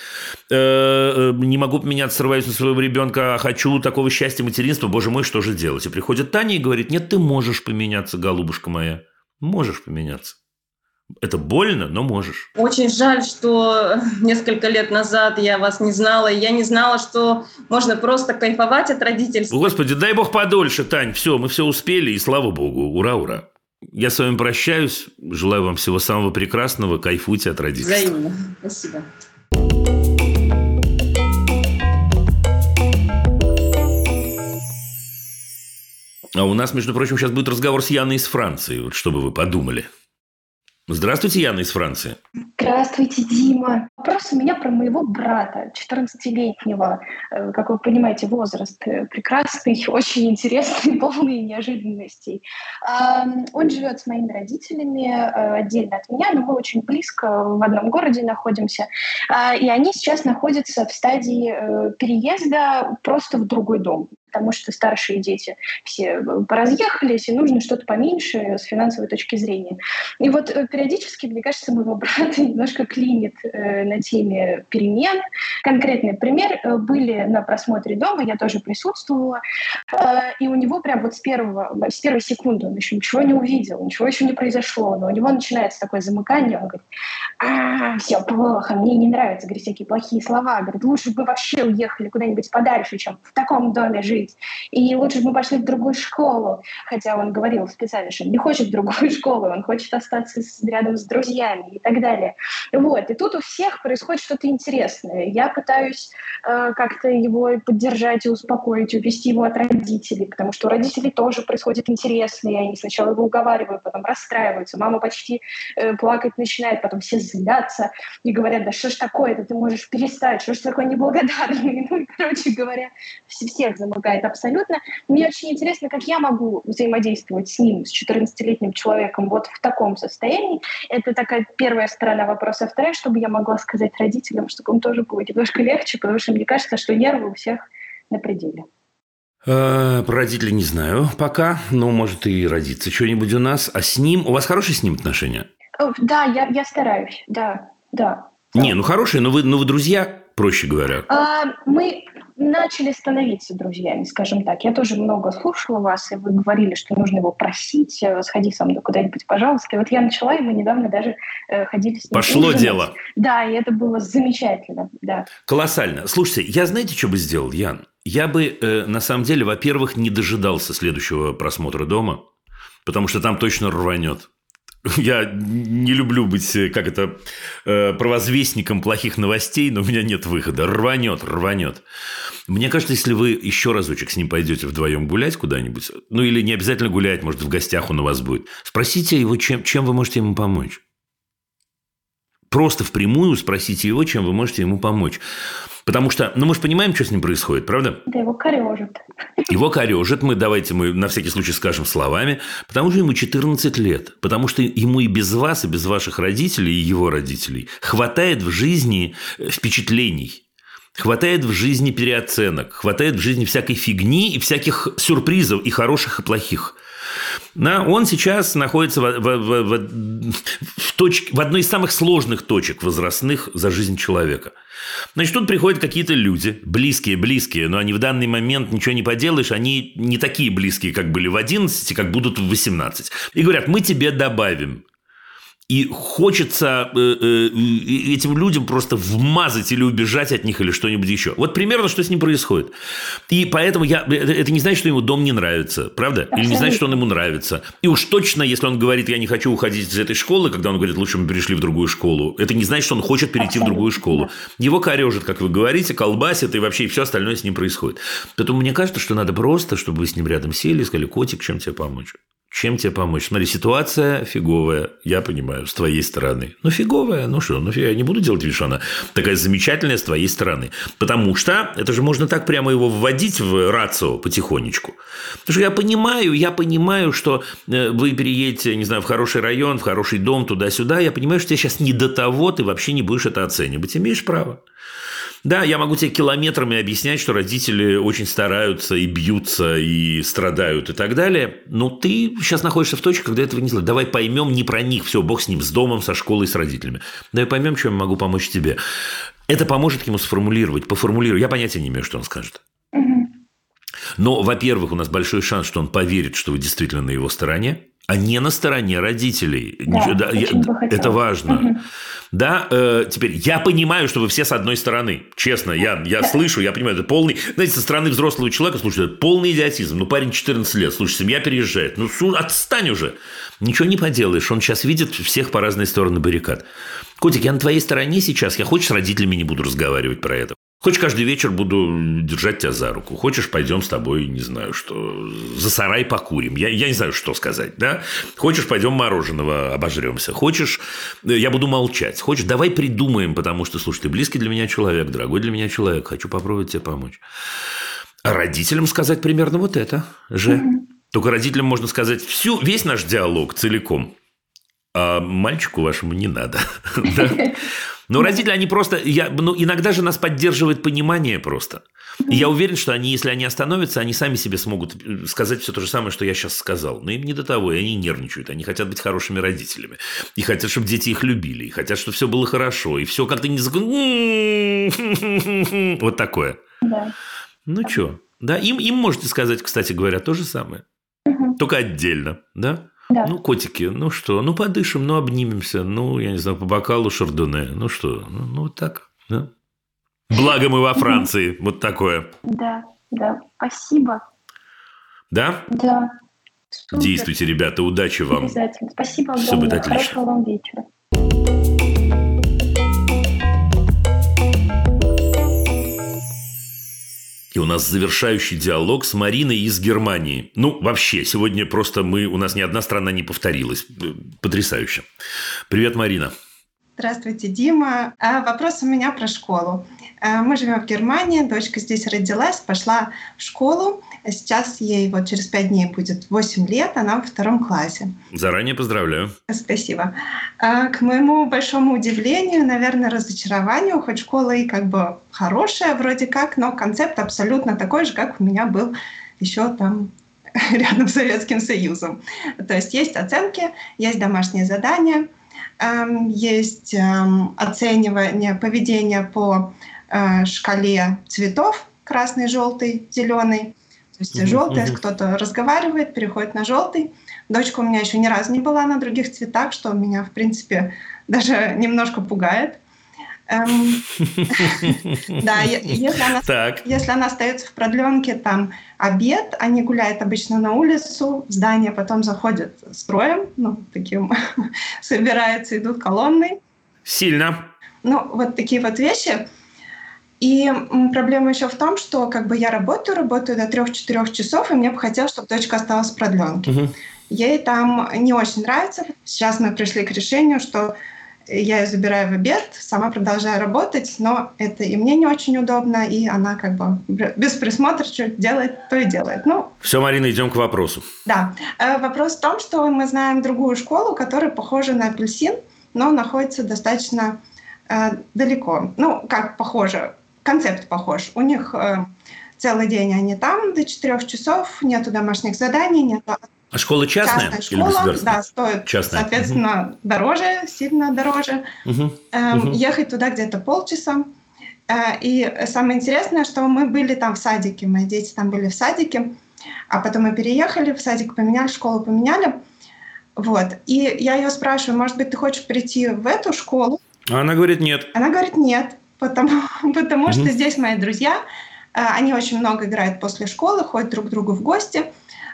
Э, э, не могу поменяться, срываюсь на своего ребенка, а хочу такого счастья материнства, боже мой, что же делать? И приходит Таня и говорит, нет, ты можешь поменяться, голубушка моя. Можешь поменяться. Это больно, но можешь. Очень жаль, что несколько лет назад я вас не знала. И я не знала, что можно просто кайфовать от родительства. Господи, дай бог подольше, Тань. Все, мы все успели, и слава богу. Ура, ура. Я с вами прощаюсь. Желаю вам всего самого прекрасного. Кайфуйте от родителей. Взаимно. Спасибо. А у нас, между прочим, сейчас будет разговор с Яной из Франции. Вот что бы вы подумали. Здравствуйте, Яна из Франции. Здравствуйте, Дима. Вопрос у меня про моего брата, 14-летнего, э, как вы понимаете, возраст э, прекрасный, очень интересный, полный неожиданностей. Он живет с моими родителями э, отдельно от меня, но мы очень близко в одном городе находимся. А, и они сейчас находятся в стадии переезда просто в другой дом потому что старшие дети все поразъехались, и нужно что-то поменьше с финансовой точки зрения. И вот периодически, мне кажется, моего брата немножко клинит э, на теме перемен. Конкретный пример. Э, были на просмотре дома, я тоже присутствовала, э, и у него прям вот с, первого, с первой секунды он еще ничего не увидел, ничего еще не произошло, но у него начинается такое замыкание, он говорит, а, все плохо, мне не нравится, говорит, всякие плохие слова, говорит, лучше бы вообще уехали куда-нибудь подальше, чем в таком доме жить, и лучше бы мы пошли в другую школу, хотя он говорил специально, что не хочет в другую школу, он хочет остаться с, рядом с друзьями и так далее. Вот, и тут у всех происходит что-то интересное. Я пытаюсь э, как-то его поддержать и успокоить, увести его от родителей, потому что у родителей тоже происходит интересное, они сначала его уговаривают, потом расстраиваются, мама почти э, плакать начинает, потом все злятся и говорят, да что ж такое-то, ты можешь перестать, что ж такое неблагодарный, ну короче говоря, всех замыкает абсолютно. Мне очень интересно, как я могу взаимодействовать с ним, с 14-летним человеком вот в таком состоянии. Это такая первая сторона вопроса. Вторая, чтобы я могла сказать родителям, чтобы им тоже было немножко легче, потому что мне кажется, что нервы у всех на пределе. Э, Про родителей не знаю пока, но может и родиться что-нибудь у нас. А с ним... У вас хорошие с ним отношения? О, Да, я, я стараюсь, да, да. Не, ну хорошие, но вы, но вы друзья, проще говоря. А, мы начали становиться друзьями, скажем так. Я тоже много слушала вас, и вы говорили, что нужно его просить, э, сходи со мной куда-нибудь, пожалуйста. И вот я начала, и мы недавно даже э, ходили с ним. Пошло ужинать. дело. Да, и это было замечательно, да. Колоссально. Слушайте, я знаете, что бы сделал, Ян? Я бы, э, на самом деле, во-первых, не дожидался следующего просмотра дома, потому что там точно рванет. Я не люблю быть, э, как это, э, провозвестником плохих новостей, но у меня нет выхода. Рванет, рванет. Мне кажется, если вы еще разочек с ним пойдете вдвоем гулять куда-нибудь, ну или не обязательно гулять, может, в гостях он у вас будет, спросите его, чем, чем вы можете ему помочь. Просто впрямую спросите его, чем вы можете ему помочь. Потому что, ну, мы же понимаем, что с ним происходит, правда? Да его корежит. Его корежит, мы давайте мы на всякий случай скажем словами, потому что ему 14 лет, потому что ему и без вас, и без ваших родителей, и его родителей хватает в жизни э, впечатлений. Хватает в жизни переоценок, хватает в жизни всякой фигни и всяких сюрпризов, и хороших, и плохих. Да, он сейчас находится в, в, в, в, в, точке, в одной из самых сложных точек возрастных за жизнь человека. Значит, тут приходят какие-то люди, близкие, близкие, но они в данный момент ничего не поделаешь, они не такие близкие, как были в 11, как будут в 18. И говорят, мы тебе добавим. И хочется э, э, этим людям просто вмазать или убежать от них, или что-нибудь еще. Вот примерно, что с ним происходит. И поэтому я, это, это не значит, что ему дом не нравится, правда? Или не значит, что он ему нравится. И уж точно, если он говорит, я не хочу уходить из этой школы, когда он говорит, лучше мы перешли в другую школу, это не значит, что он хочет перейти в другую школу. Его корежит, как вы говорите, колбасит, и вообще все остальное с ним происходит. Поэтому мне кажется, что надо просто, чтобы вы с ним рядом сели и сказали, котик, чем тебе помочь? Чем тебе помочь? Смотри, ситуация фиговая, я понимаю, с твоей стороны. Ну, фиговая, ну что, ну я не буду делать вид, что она такая замечательная с твоей стороны. Потому что это же можно так прямо его вводить в рацио потихонечку. Потому что я понимаю, я понимаю, что э, вы переедете, не знаю, в хороший район, в хороший дом, туда-сюда. Я понимаю, что тебе сейчас не до того, ты вообще не будешь это оценивать. Имеешь право. Да, я могу тебе километрами объяснять, что родители очень стараются и бьются, и страдают, и так далее. Но ты сейчас находишься в точке, когда этого не сделать. Давай поймем не про них. Все, бог с ним, с домом, со школой, с родителями. Давай поймем, чем я могу помочь тебе. Это поможет ему сформулировать, поформулировать. Я понятия не имею, что он скажет. Но, во-первых, у нас большой шанс, что он поверит, что вы действительно на его стороне, а не на стороне родителей. Да, Ничего- да, я- это важно. Да, э, теперь я понимаю, что вы все с одной стороны. Честно, я, я слышу, я понимаю, это полный... Знаете, со стороны взрослого человека, слушай, это полный идиотизм. Ну, парень 14 лет, слушай, семья переезжает. Ну, су- отстань уже. Ничего не поделаешь. Он сейчас видит всех по разные стороны баррикад. Котик, я на твоей стороне сейчас. Я хочешь с родителями не буду разговаривать про это. Хочешь, каждый вечер буду держать тебя за руку. Хочешь, пойдем с тобой, не знаю, что, за сарай покурим. Я, я не знаю, что сказать, да? Хочешь, пойдем мороженого обожремся. Хочешь, э, я буду молчать. Хочешь, давай придумаем, потому что, слушай, ты близкий для меня человек, дорогой для меня человек. Хочу попробовать тебе помочь. А родителям сказать примерно вот это же. Только родителям можно сказать всю, весь наш диалог целиком. а мальчику вашему не надо. Но родители, они просто... Я, ну, иногда же нас поддерживает понимание просто. И я уверен, что они, если они остановятся, они сами себе смогут э, сказать все то же самое, что я сейчас сказал. Но им не до того, и они нервничают. Они хотят быть хорошими родителями. И хотят, чтобы дети их любили. И хотят, чтобы все было хорошо. И все как-то не... Вот такое. Да. Ну, что? Да, им, им можете сказать, кстати говоря, то же самое. Только отдельно, да? Да. Ну, котики, ну что, ну подышим, ну обнимемся, ну, я не знаю, по бокалу шардоне, ну что, ну, ну вот так, да? Благо мы во Франции, вот такое. Да, да. Спасибо. Да? Да. Супер. Действуйте, ребята, удачи вам. Обязательно. Спасибо Всё будет огромное. отлично. Хорошего вам вечера. И у нас завершающий диалог с Мариной из Германии. Ну, вообще, сегодня просто мы, у нас ни одна страна не повторилась. Э, Потрясающе. Привет, Марина. Здравствуйте, Дима. А, Вопрос у меня про школу. А, Мы живем в Германии, дочка здесь родилась, пошла в школу. Сейчас ей вот через пять дней будет 8 лет, она во втором классе. Заранее поздравляю. Спасибо. А, К моему большому удивлению, наверное, разочарованию, хоть школа и как бы хорошая вроде как, но концепт абсолютно такой же, как у меня был еще там рядом с Советским Союзом. То есть есть оценки, есть домашние задания, эм, есть эм, оценивание поведения по э, шкале цветов красный, желтый, зеленый. То есть Мгм, желтый, мгм. кто-то разговаривает, переходит на желтый. Дочка у меня еще ни разу не была на других цветах, что меня, в принципе, даже немножко пугает. Эм, Да, если она Так. если она остается в продленке, там обед, они гуляют обычно на улицу, в здание потом заходят строем, ну, таким, собираются, идут колонной. Сильно. Ну, вот такие вот вещи. И проблема еще в том, что как бы я работаю, работаю до 3-4 часов, и мне бы хотелось, чтобы дочка осталась в продленке. Мгм. Ей там не очень нравится. Сейчас мы пришли к решению, что я ее забираю в обед, сама продолжаю работать, но это и мне не очень удобно, и она как бы без присмотра что делает, то и делает. Ну, Все, Марина, идем к вопросу. да. Э, Вопрос в том, что мы знаем другую школу, которая похожа на апельсин, но находится достаточно э, далеко. Ну, как похоже, концепт похож. У них э, целый день они там, до 4 часов, нету домашних заданий, нету А школа частная, частная или школа, государственная? да, стоит, Частная. соответственно, дороже, сильно дороже. Мгм. Эм, Мгм. Ехать туда где-то полчаса. Э, И самое интересное, что мы были там в садике, мои дети там были в садике, а потом мы переехали, в садик поменяли, школу поменяли. Вот. И я ее спрашиваю, может быть, ты хочешь прийти в эту школу? А она говорит, нет. Она говорит, нет, потому, потому Мгм. что здесь мои друзья, э, они очень много играют после школы, ходят друг к другу в гости.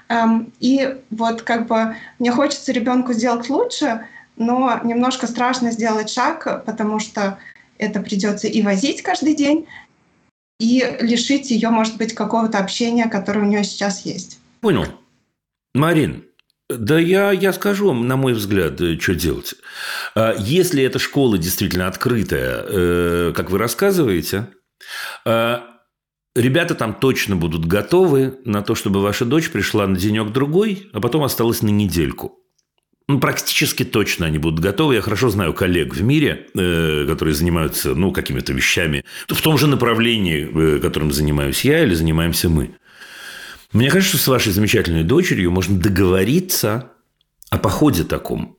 Эм, И вот как бы мне хочется ребенку сделать лучше, но немножко страшно сделать шаг, потому что это придется и возить каждый день, и лишить ее, может быть, какого-то общения, которое у нее сейчас есть. Понял. Марин, да я, я скажу на мой взгляд, э, что делать. А, Если эта школа действительно открытая, э, как вы рассказываете, а, ребята там точно будут готовы на то, чтобы ваша дочь пришла на денек-другой, а потом осталась на недельку. Ну, практически точно они будут готовы. Я хорошо знаю коллег в мире, э, которые занимаются ну, какими-то вещами в том же направлении, которым занимаюсь я или занимаемся мы. Мне кажется, что с вашей замечательной дочерью можно договориться о походе таком.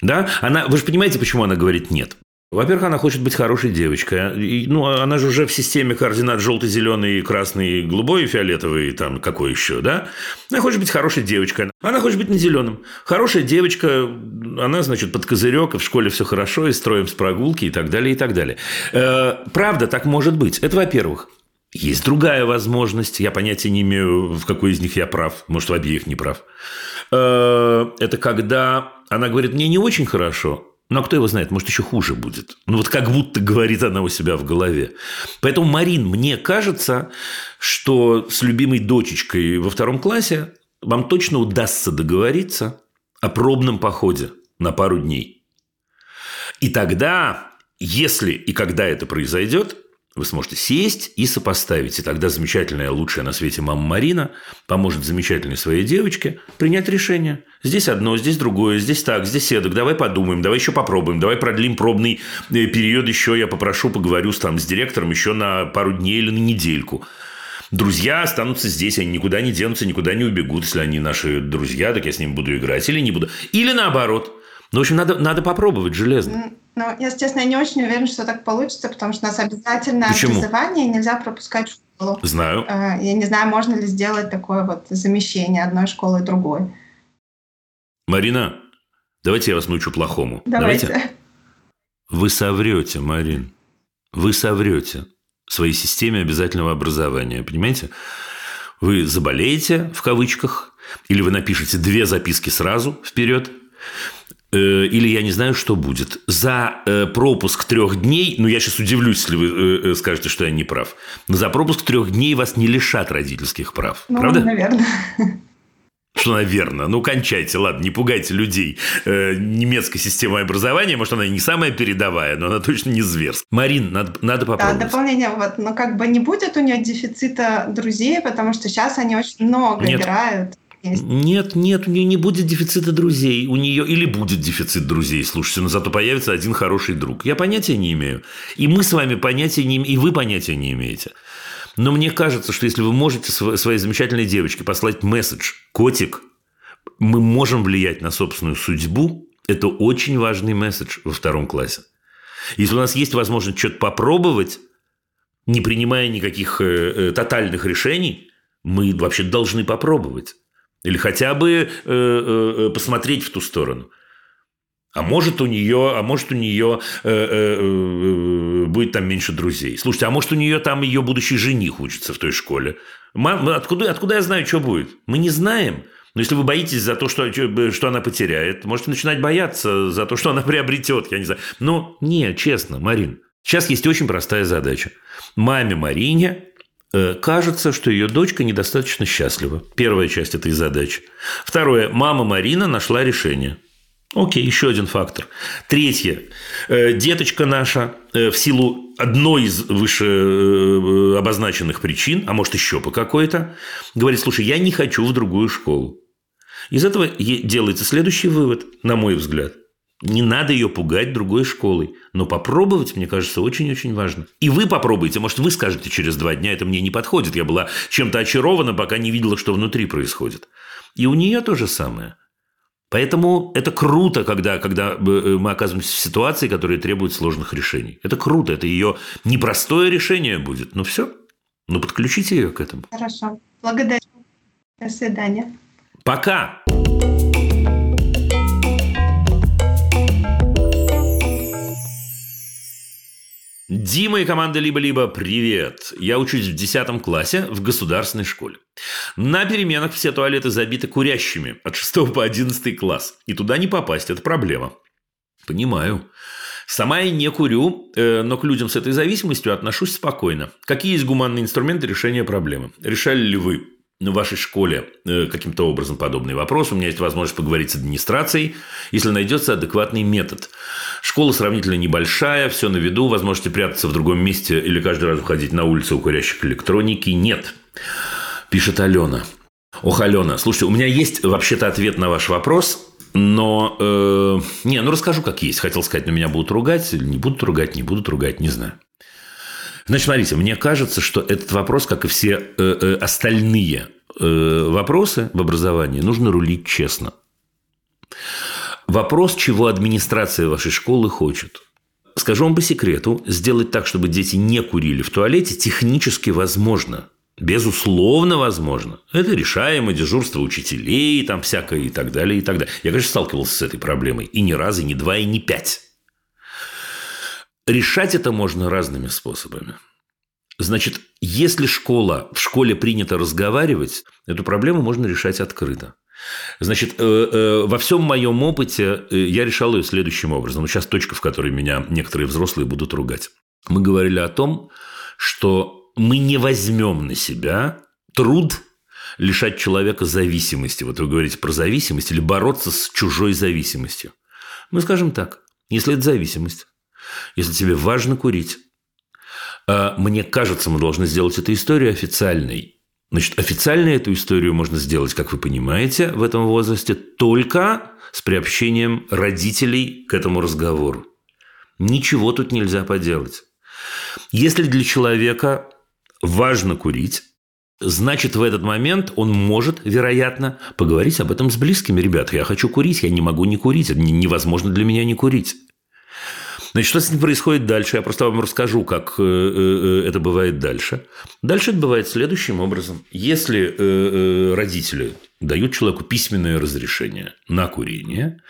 Да? Она, вы же понимаете, почему она говорит нет? Во-первых, она хочет быть хорошей девочкой. И, ну, она же уже в системе координат желтый, зеленый, красный, голубой, фиолетовый, там какой еще, да? Она хочет быть хорошей девочкой. Она хочет быть на зеленом. Хорошая девочка, она, значит, под козырек, и в школе все хорошо, и строим с прогулки, и так далее, и так далее. Э, правда, так может быть. Это во-первых. Есть другая возможность. Я понятия не имею, в какой из них я прав. Может, в обеих не прав. Э, Это когда она говорит, мне не очень хорошо, но кто его знает, может, еще хуже будет. Ну, вот как будто говорит она у себя в голове. Поэтому, Марин, мне кажется, что с любимой дочечкой во втором классе вам точно удастся договориться о пробном походе на пару дней. И тогда, если и когда это произойдет, Вы сможете сесть и сопоставить. И тогда замечательная, лучшая на свете мама Марина поможет замечательной своей девочке принять решение. Здесь одно, здесь другое, здесь так, здесь эдак. Давай подумаем, давай еще попробуем, давай продлим пробный э, период еще. Я попрошу, поговорю с, там, с директором еще на пару дней или на недельку. Друзья останутся здесь, они никуда не денутся, никуда не убегут. Если они наши друзья, так я с ними буду играть или не буду. Или наоборот. Ну, в общем, надо, надо попробовать железно. Ну, если честно, я не очень уверена, что так получится, потому что у нас обязательное Почему? образование, нельзя пропускать школу. Знаю. Э, Я не знаю, можно ли сделать такое вот замещение одной школы и другой. Марина, давайте я вас научу плохому. Давайте. Вы соврете, Марин. Вы соврете своей системе обязательного образования. Понимаете? Вы заболеете, в кавычках, или вы напишете две записки сразу вперед, или я не знаю, что будет. За э, пропуск трех дней, ну я сейчас удивлюсь, если вы э, э, скажете, что я не прав, но за пропуск трех дней вас не лишат родительских прав. Ну, Правда? наверное. Что, наверное. Ну, кончайте, ладно, не пугайте людей. Э, немецкой системой образования, может, она и не самая передовая, но она точно не зверская. Марин, надо, надо Да, попробовать. дополнение, вот, но как бы не будет у нее дефицита друзей, потому что сейчас они очень много Нет. играют. Нет, нет, у нее не будет дефицита друзей. У нее или будет дефицит друзей, слушайте, но зато появится один хороший друг. Я понятия не имею. И мы с вами понятия не имеем, и вы понятия не имеете. Но мне кажется, что если вы можете св- своей замечательной девочке послать месседж «Котик, мы можем влиять на собственную судьбу», это очень важный месседж во втором классе. Если у нас есть возможность что-то попробовать, не принимая никаких э, э, тотальных решений, мы вообще должны попробовать. Или хотя бы э, э, посмотреть в ту сторону. А может у нее, а может у нее э, э, э, будет там меньше друзей. Слушайте, а может у нее там ее будущий жених учится в той школе. Мам, откуда, откуда я знаю, что будет? Мы не знаем. Но если вы боитесь за то, что, что она потеряет, можете начинать бояться за то, что она приобретет, я не знаю. Но не, честно, Марин, сейчас есть очень простая задача. Маме Марине э, кажется, что ее дочка недостаточно счастлива. Первая часть этой задачи. Второе. Мама Марина нашла решение. Окей, еще один фактор. Третье. Э, Деточка наша э, в силу одной из выше э, обозначенных причин, а может еще по какой-то, говорит, слушай, я не хочу в другую школу. Из этого делается следующий вывод, на мой взгляд. Не надо ее пугать другой школой. Но попробовать, мне кажется, очень-очень важно. И вы попробуйте. Может, вы скажете через два дня, это мне не подходит. Я была чем-то очарована, пока не видела, что внутри происходит. И у нее то же самое. Поэтому это круто, когда, когда э, мы оказываемся в ситуации, которая требует сложных решений. Это круто. Это ее непростое решение будет. Ну все. Ну подключите ее к этому. Хорошо. Благодарю. До свидания. Пока. Дима и команда «Либо-либо» привет! Я учусь в 10 классе в государственной школе. На переменах все туалеты забиты курящими от 6 по 11 класс. И туда не попасть – это проблема. Понимаю. Сама я не курю, э, но к людям с этой зависимостью отношусь спокойно. Какие есть гуманные инструменты решения проблемы? Решали ли вы в вашей школе э, каким-то образом подобный вопрос? У меня есть возможность поговорить с администрацией, если найдется адекватный метод. Школа сравнительно небольшая, все на виду, возможности прятаться в другом месте или каждый раз выходить на улицу у курящих электроники нет. Пишет Алена. Ох, Алена, слушайте, у меня есть вообще-то ответ на ваш вопрос, но... э, не, ну расскажу, как есть. Хотел сказать, но меня будут ругать, не будут ругать, не будут ругать, не знаю. Значит, смотрите, мне кажется, что этот вопрос, как и все э, э, остальные э, вопросы в образовании, нужно рулить честно. Вопрос, чего администрация вашей школы хочет. Скажу вам по секрету, сделать так, чтобы дети не курили в туалете, технически возможно. Безусловно, возможно. Это решаемо, дежурство учителей, там всякое и так далее, и так далее. Я, конечно, сталкивался с этой проблемой. И не раз, и не два, и не пять. Решать это можно разными способами. Значит, если школа, в школе принято разговаривать, эту проблему можно решать открыто. Значит, э, э, во всем моем опыте э, я решал ее следующим образом. Ну, сейчас точка, в которой меня некоторые взрослые будут ругать. Мы говорили о том, что мы не возьмем на себя труд лишать человека зависимости. Вот вы говорите про зависимость или бороться с чужой зависимостью. Мы скажем так, если это зависимость, если тебе важно курить, А Мне кажется, мы должны сделать эту историю официальной. Значит, официально эту историю можно сделать, как вы понимаете, в этом возрасте только с приобщением родителей к этому разговору. Ничего тут нельзя поделать. Если для человека важно курить, значит, в этот момент он может, вероятно, поговорить об этом с близкими. Ребята, я хочу курить, я не могу не курить, невозможно для меня не курить. Значит, что с ним происходит дальше? Я просто вам расскажу, как э, э, это бывает дальше. Дальше это бывает следующим образом. Если э, родители дают человеку письменное разрешение на курение,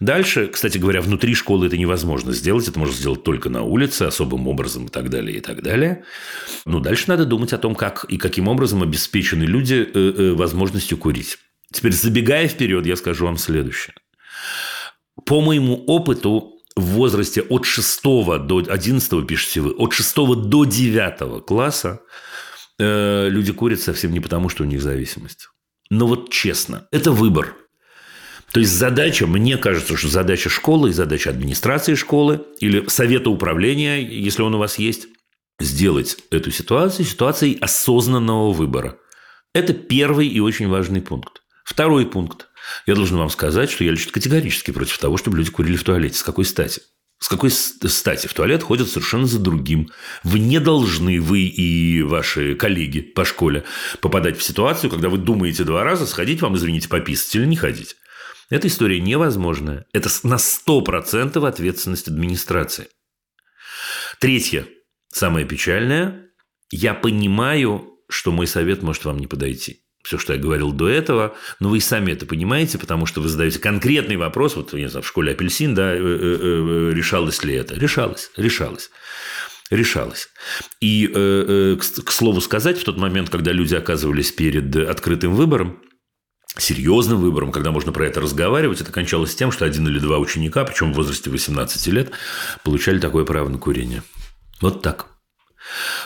дальше, кстати говоря, внутри школы это невозможно сделать, это можно сделать только на улице, особым образом и так далее, и так далее. Но дальше надо думать о том, как и каким образом обеспечены люди возможностью курить. Теперь, забегая вперед, я скажу вам следующее. По моему опыту, в возрасте от 6 до 11, пишете вы, от 6 до 9 класса э, люди курят совсем не потому, что у них зависимость. Но вот честно, это выбор. То есть задача, мне кажется, что задача школы и задача администрации школы или совета управления, если он у вас есть, сделать эту ситуацию ситуацией осознанного выбора. Это первый и очень важный пункт. Второй пункт. Я должен вам сказать, что я лично категорически против того, чтобы люди курили в туалете. С какой стати? С какой стати в туалет ходят совершенно за другим? Вы не должны, вы и ваши коллеги по школе, попадать в ситуацию, когда вы думаете два раза, сходить вам, извините, пописать или не ходить. Эта история невозможная. Это на 100% ответственность администрации. Третье, самое печальное. Я понимаю, что мой совет может вам не подойти все, что я говорил до этого, но вы и сами это понимаете, потому что вы задаете конкретный вопрос, вот, не знаю, в школе апельсин, да, э, э, э, решалось ли это? Решалось, решалось. Решалось. И, к слову сказать, в тот момент, когда люди оказывались перед открытым выбором, серьезным выбором, когда можно про это разговаривать, это кончалось тем, что один или два ученика, причем в возрасте 18 лет, получали такое право на курение. Вот так.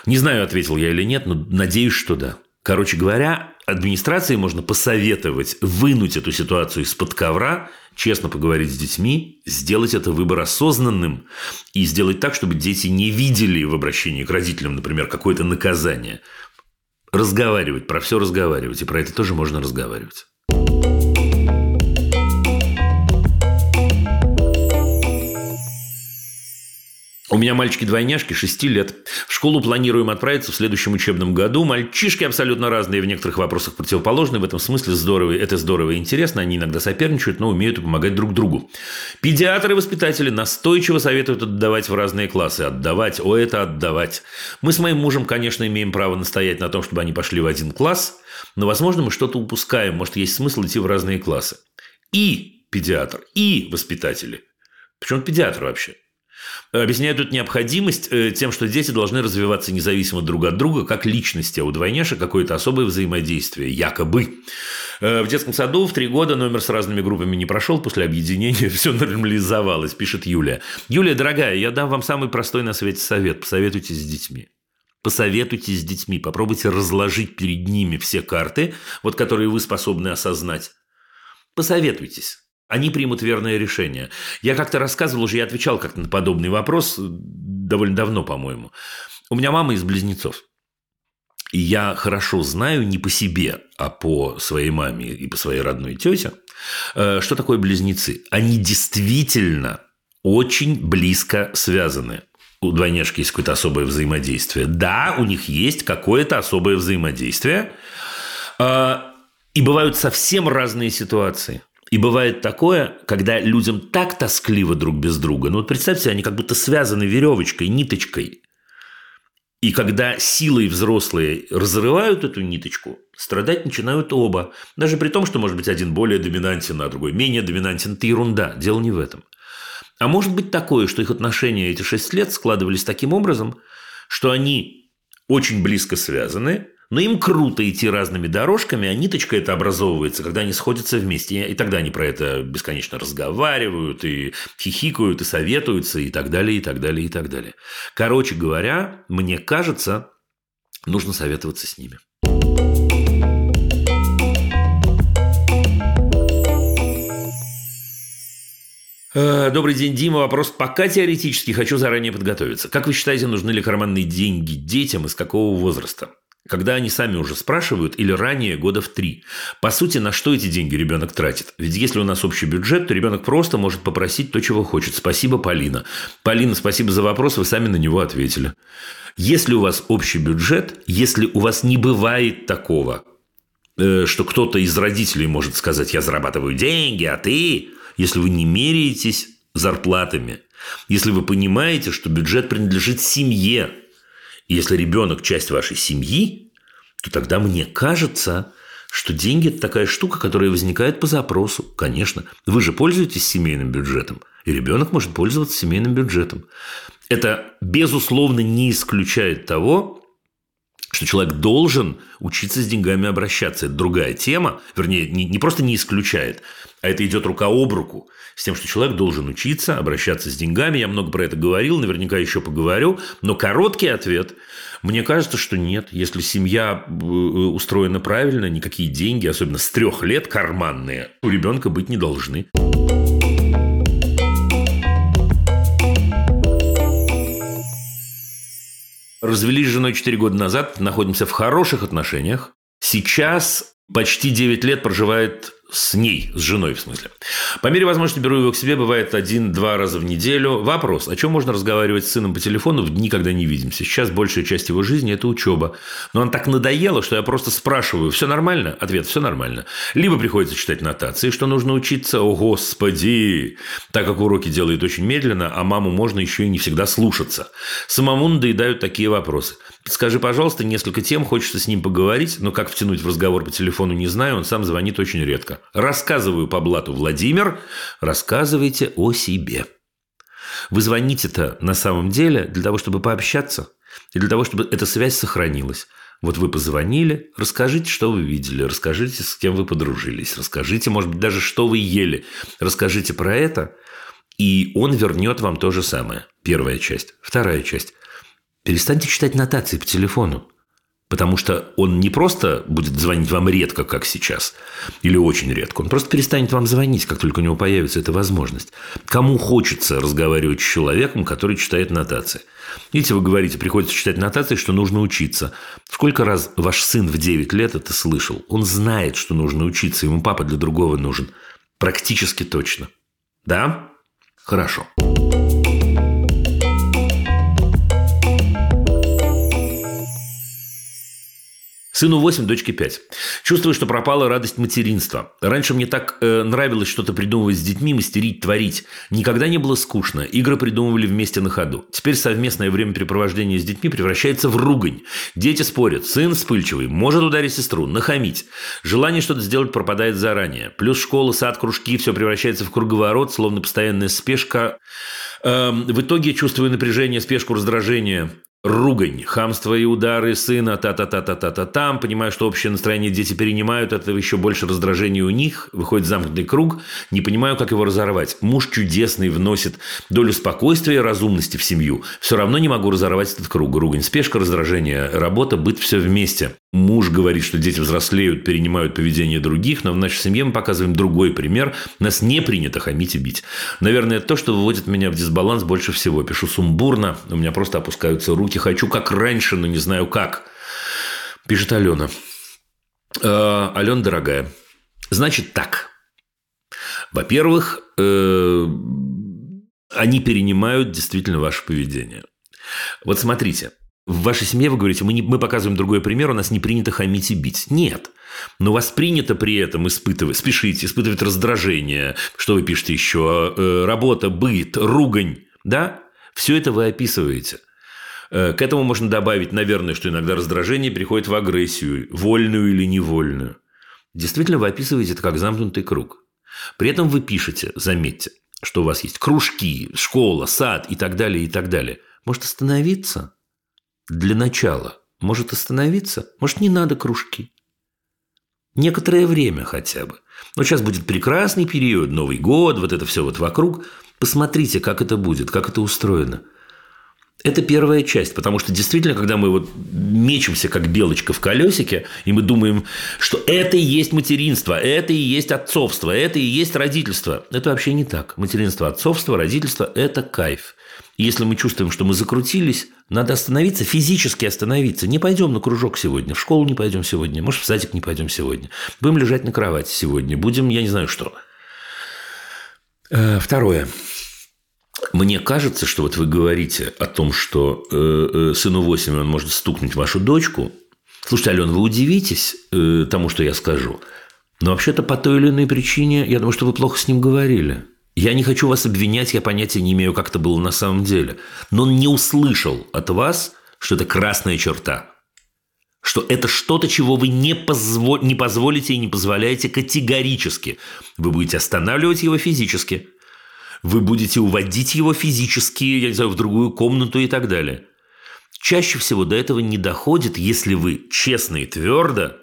Не знаю, ответил я или нет, но надеюсь, что да. Короче говоря, администрации можно посоветовать вынуть эту ситуацию из-под ковра, честно поговорить с детьми, сделать это выбор осознанным и сделать так, чтобы дети не видели в обращении к родителям, например, какое-то наказание. Разговаривать, про все разговаривать, и про это тоже можно разговаривать. У меня мальчики-двойняшки 6 лет. В школу планируем отправиться в следующем учебном году. Мальчишки абсолютно разные, в некоторых вопросах противоположные. В этом смысле здорово, это здорово и интересно. Они иногда соперничают, но умеют помогать друг другу. Педиатры и воспитатели настойчиво советуют отдавать в разные классы. Отдавать, о, это отдавать. Мы с моим мужем, конечно, имеем право настоять на том, чтобы они пошли в один класс. Но, возможно, мы что-то упускаем. Может, есть смысл идти в разные классы. И педиатр, и воспитатели. Причем педиатр вообще объясняют эту необходимость э, тем, что дети должны развиваться независимо друг от друга, как личности, а у двойняшек какое-то особое взаимодействие, якобы. Э, в детском саду в три года номер с разными группами не прошел, после объединения все нормализовалось, пишет Юлия. Юлия, дорогая, я дам вам самый простой на свете совет. Посоветуйтесь с детьми. Посоветуйтесь с детьми, попробуйте разложить перед ними все карты, вот которые вы способны осознать. Посоветуйтесь они примут верное решение. Я как-то рассказывал уже, я отвечал как-то на подобный вопрос довольно давно, по-моему. У меня мама из близнецов. И я хорошо знаю не по себе, а по своей маме и по своей родной тете, э, что такое близнецы. Они действительно очень близко связаны. У двойняшки есть какое-то особое взаимодействие. Да, у них есть какое-то особое взаимодействие. Э, и бывают совсем разные ситуации. И бывает такое, когда людям так тоскливо друг без друга. Ну вот представьте, они как будто связаны веревочкой, ниточкой. И когда силой взрослые разрывают эту ниточку, страдать начинают оба. Даже при том, что, может быть, один более доминантен, а другой менее доминантен. Это ерунда. Дело не в этом. А может быть такое, что их отношения эти шесть лет складывались таким образом, что они очень близко связаны, но им круто идти разными дорожками, а ниточка это образовывается, когда они сходятся вместе. И тогда они про это бесконечно разговаривают, и хихикают, и советуются, и так далее, и так далее, и так далее. Короче говоря, мне кажется, нужно советоваться с ними. Э, Добрый день, Дима. Вопрос пока теоретически, хочу заранее подготовиться. Как вы считаете, нужны ли карманные деньги детям и с какого возраста? Когда они сами уже спрашивают или ранее года в три. По сути, на что эти деньги ребенок тратит? Ведь если у нас общий бюджет, то ребенок просто может попросить то, чего хочет. Спасибо, Полина. Полина, спасибо за вопрос, вы сами на него ответили. Если у вас общий бюджет, если у вас не бывает такого, э, что кто-то из родителей может сказать, я зарабатываю деньги, а ты, если вы не меряетесь зарплатами, если вы понимаете, что бюджет принадлежит семье, если ребенок часть вашей семьи, то тогда мне кажется, что деньги – это такая штука, которая возникает по запросу. Конечно, вы же пользуетесь семейным бюджетом, и ребенок может пользоваться семейным бюджетом. Это, безусловно, не исключает того, что человек должен учиться с деньгами обращаться. Это другая тема. Вернее, не, не просто не исключает, а это идет рука об руку с тем, что человек должен учиться обращаться с деньгами. Я много про это говорил, наверняка еще поговорю. Но короткий ответ – мне кажется, что нет. Если семья э, устроена правильно, никакие деньги, особенно с трех лет, карманные, у ребенка быть не должны. Развелись с женой 4 года назад, находимся в хороших отношениях. Сейчас почти 9 лет проживает с ней, с женой в смысле. По мере возможности беру его к себе, бывает один-два раза в неделю. Вопрос, о чем можно разговаривать с сыном по телефону в дни, когда не видимся? Сейчас большая часть его жизни – это учеба. Но он так надоело, что я просто спрашиваю, все нормально? Ответ – все нормально. Либо приходится читать нотации, что нужно учиться, о господи, так как уроки делает очень медленно, а маму можно еще и не всегда слушаться. Самому надоедают такие вопросы. Скажи, пожалуйста, несколько тем, хочется с ним поговорить, но как втянуть в разговор по телефону не знаю, он сам звонит очень редко. Рассказываю по блату Владимир, рассказывайте о себе. Вы звоните-то на самом деле для того, чтобы пообщаться, и для того, чтобы эта связь сохранилась. Вот вы позвонили, расскажите, что вы видели, расскажите, с кем вы подружились, расскажите, может быть, даже, что вы ели, расскажите про это, и он вернет вам то же самое. Первая часть. Вторая часть. Перестаньте читать нотации по телефону. Потому что он не просто будет звонить вам редко, как сейчас, или очень редко. Он просто перестанет вам звонить, как только у него появится эта возможность. Кому хочется разговаривать с человеком, который читает нотации? Видите, вы говорите, приходится читать нотации, что нужно учиться. Сколько раз ваш сын в 9 лет это слышал? Он знает, что нужно учиться, ему папа для другого нужен. Практически точно. Да? Хорошо. Сыну 8, дочке 5. Чувствую, что пропала радость материнства. Раньше мне так э, нравилось что-то придумывать с детьми, мастерить, творить. Никогда не было скучно. Игры придумывали вместе на ходу. Теперь совместное времяпрепровождение с детьми превращается в ругань. Дети спорят. Сын вспыльчивый. Может ударить сестру. Нахамить. Желание что-то сделать пропадает заранее. Плюс школа, сад, кружки. Все превращается в круговорот, словно постоянная спешка. Эм, в итоге чувствую напряжение, спешку, раздражение ругань, хамство и удары сына, та-та-та-та-та-та там, понимаю, что общее настроение дети перенимают, это еще больше раздражения у них, выходит замкнутый круг, не понимаю, как его разорвать. Муж чудесный вносит долю спокойствия и разумности в семью, все равно не могу разорвать этот круг. Ругань, спешка, раздражение, работа, быт, все вместе. Муж говорит, что дети взрослеют, перенимают поведение других, но в нашей семье мы показываем другой пример. Нас не принято хамить и бить. Наверное, это то, что выводит меня в дисбаланс больше всего. Пишу сумбурно, у меня просто опускаются руки. Хочу как раньше, но не знаю как. Пишет Алена. Э, Алена, дорогая, значит так. Во-первых, э, они перенимают действительно ваше поведение. Вот смотрите – в вашей семье вы говорите, мы, не, мы показываем другой пример, у нас не принято хамить и бить. Нет. Но вас принято при этом испытывать, спешите, испытывать раздражение, что вы пишете еще, э, работа, быт, ругань, да? Все это вы описываете. Э, к этому можно добавить, наверное, что иногда раздражение переходит в агрессию, вольную или невольную. Действительно, вы описываете это как замкнутый круг. При этом вы пишете, заметьте, что у вас есть кружки, школа, сад и так далее, и так далее. Может остановиться – для начала может остановиться, может, не надо кружки. Некоторое время хотя бы. Но сейчас будет прекрасный период, Новый год, вот это все вот вокруг. Посмотрите, как это будет, как это устроено. Это первая часть, потому что действительно, когда мы вот мечемся, как белочка в колесике, и мы думаем, что это и есть материнство, это и есть отцовство, это и есть родительство. Это вообще не так. Материнство, отцовство, родительство – это кайф. Если мы чувствуем, что мы закрутились, надо остановиться, физически остановиться. Не пойдем на кружок сегодня, в школу не пойдем сегодня, может, в садик не пойдем сегодня. Будем лежать на кровати сегодня, будем, я не знаю что. Э, Второе. Мне кажется, что вот вы говорите о том, что э, э, сыну 8 он может стукнуть вашу дочку. Слушайте, Ален, вы удивитесь тому, что я скажу. Но вообще-то по той или иной причине, я думаю, что вы плохо с ним говорили. Я не хочу вас обвинять, я понятия не имею, как это было на самом деле. Но он не услышал от вас, что это красная черта. Что это что-то, чего вы не, позво... не позволите и не позволяете категорически. Вы будете останавливать его физически. Вы будете уводить его физически, я не знаю, в другую комнату и так далее. Чаще всего до этого не доходит, если вы честно и твердо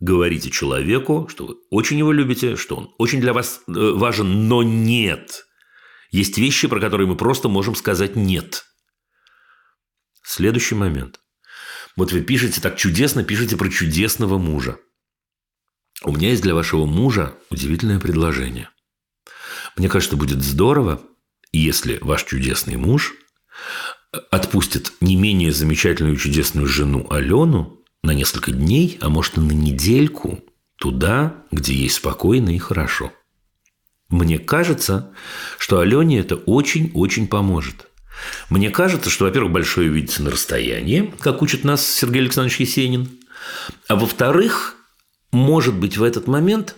говорите человеку, что вы очень его любите, что он очень для вас э, важен, но нет. Есть вещи, про которые мы просто можем сказать «нет». Следующий момент. Вот вы пишете так чудесно, пишете про чудесного мужа. У меня есть для вашего мужа удивительное предложение. Мне кажется, будет здорово, если ваш чудесный муж отпустит не менее замечательную чудесную жену Алену на несколько дней, а может и на недельку туда, где ей спокойно и хорошо. Мне кажется, что Алене это очень-очень поможет. Мне кажется, что, во-первых, большое видится на расстоянии, как учит нас Сергей Александрович Есенин. А во-вторых, может быть, в этот момент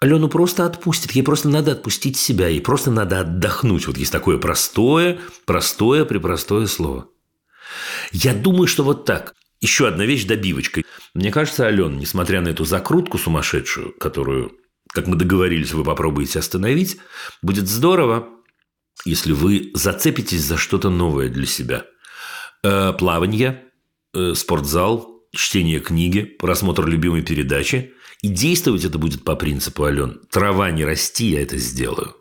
Алену просто отпустит. Ей просто надо отпустить себя. Ей просто надо отдохнуть. Вот есть такое простое, простое, препростое слово. Я думаю, что вот так. Еще одна вещь добивочкой. Мне кажется, Алена, несмотря на эту закрутку сумасшедшую, которую, как мы договорились, вы попробуете остановить, будет здорово, если вы зацепитесь за что-то новое для себя. Э, плавание, э, спортзал, чтение книги, просмотр любимой передачи. И действовать это будет по принципу, Ален, трава не расти, я это сделаю.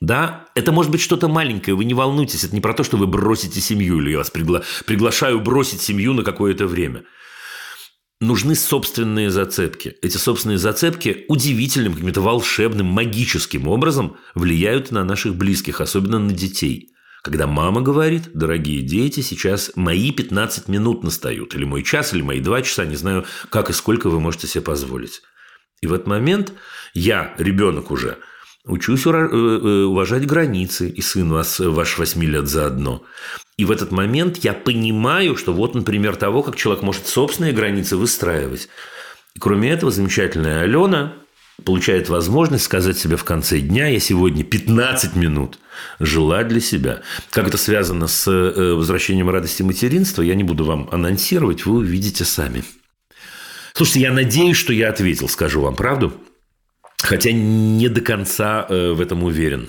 Да, это может быть что-то маленькое, вы не волнуйтесь, это не про то, что вы бросите семью, или я вас пригла... приглашаю бросить семью на какое-то время. Нужны собственные зацепки. Эти собственные зацепки удивительным, каким-то волшебным, магическим образом влияют на наших близких, особенно на детей. Когда мама говорит, дорогие дети, сейчас мои 15 минут настают, или мой час, или мои 2 часа, не знаю, как и сколько вы можете себе позволить. И в этот момент я, ребенок уже, Учусь э, э, уважать границы, и сын вас, ваш 8 лет заодно. И в этот момент я понимаю, что вот, например, того, как человек может собственные границы выстраивать. И кроме этого, замечательная Алена получает возможность сказать себе в конце дня, я сегодня 15 минут жила для себя. Как это связано с э, возвращением радости материнства, я не буду вам анонсировать, вы увидите сами. Слушайте, я надеюсь, что я ответил, скажу вам правду. Хотя не до конца э, в этом уверен.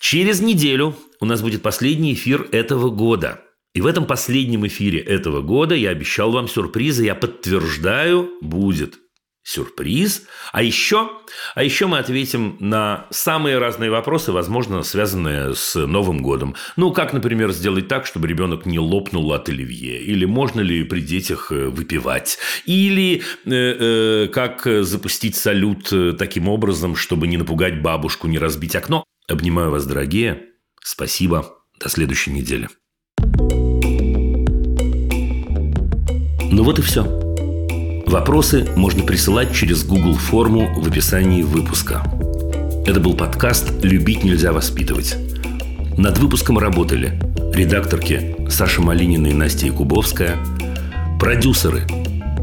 Через неделю у нас будет последний эфир этого года. И в этом последнем эфире этого года я обещал вам сюрпризы. Я подтверждаю, будет сюрприз. А еще, а еще мы ответим на самые разные вопросы, возможно, связанные с Новым годом. Ну, как, например, сделать так, чтобы ребенок не лопнул от оливье? Или можно ли при детях э, выпивать? Или э, э, как запустить салют э, таким образом, чтобы не напугать бабушку, не разбить окно? Обнимаю вас, дорогие. Спасибо. До следующей недели. Ну вот и все. Вопросы можно присылать через Google форму в описании выпуска. Это был подкаст «Любить нельзя воспитывать». Над выпуском работали редакторки Саша Малинина и Настя Якубовская, продюсеры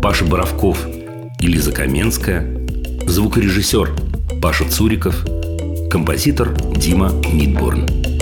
Паша Боровков и Лиза Каменская, звукорежиссер Паша Цуриков, композитор Дима Мидборн.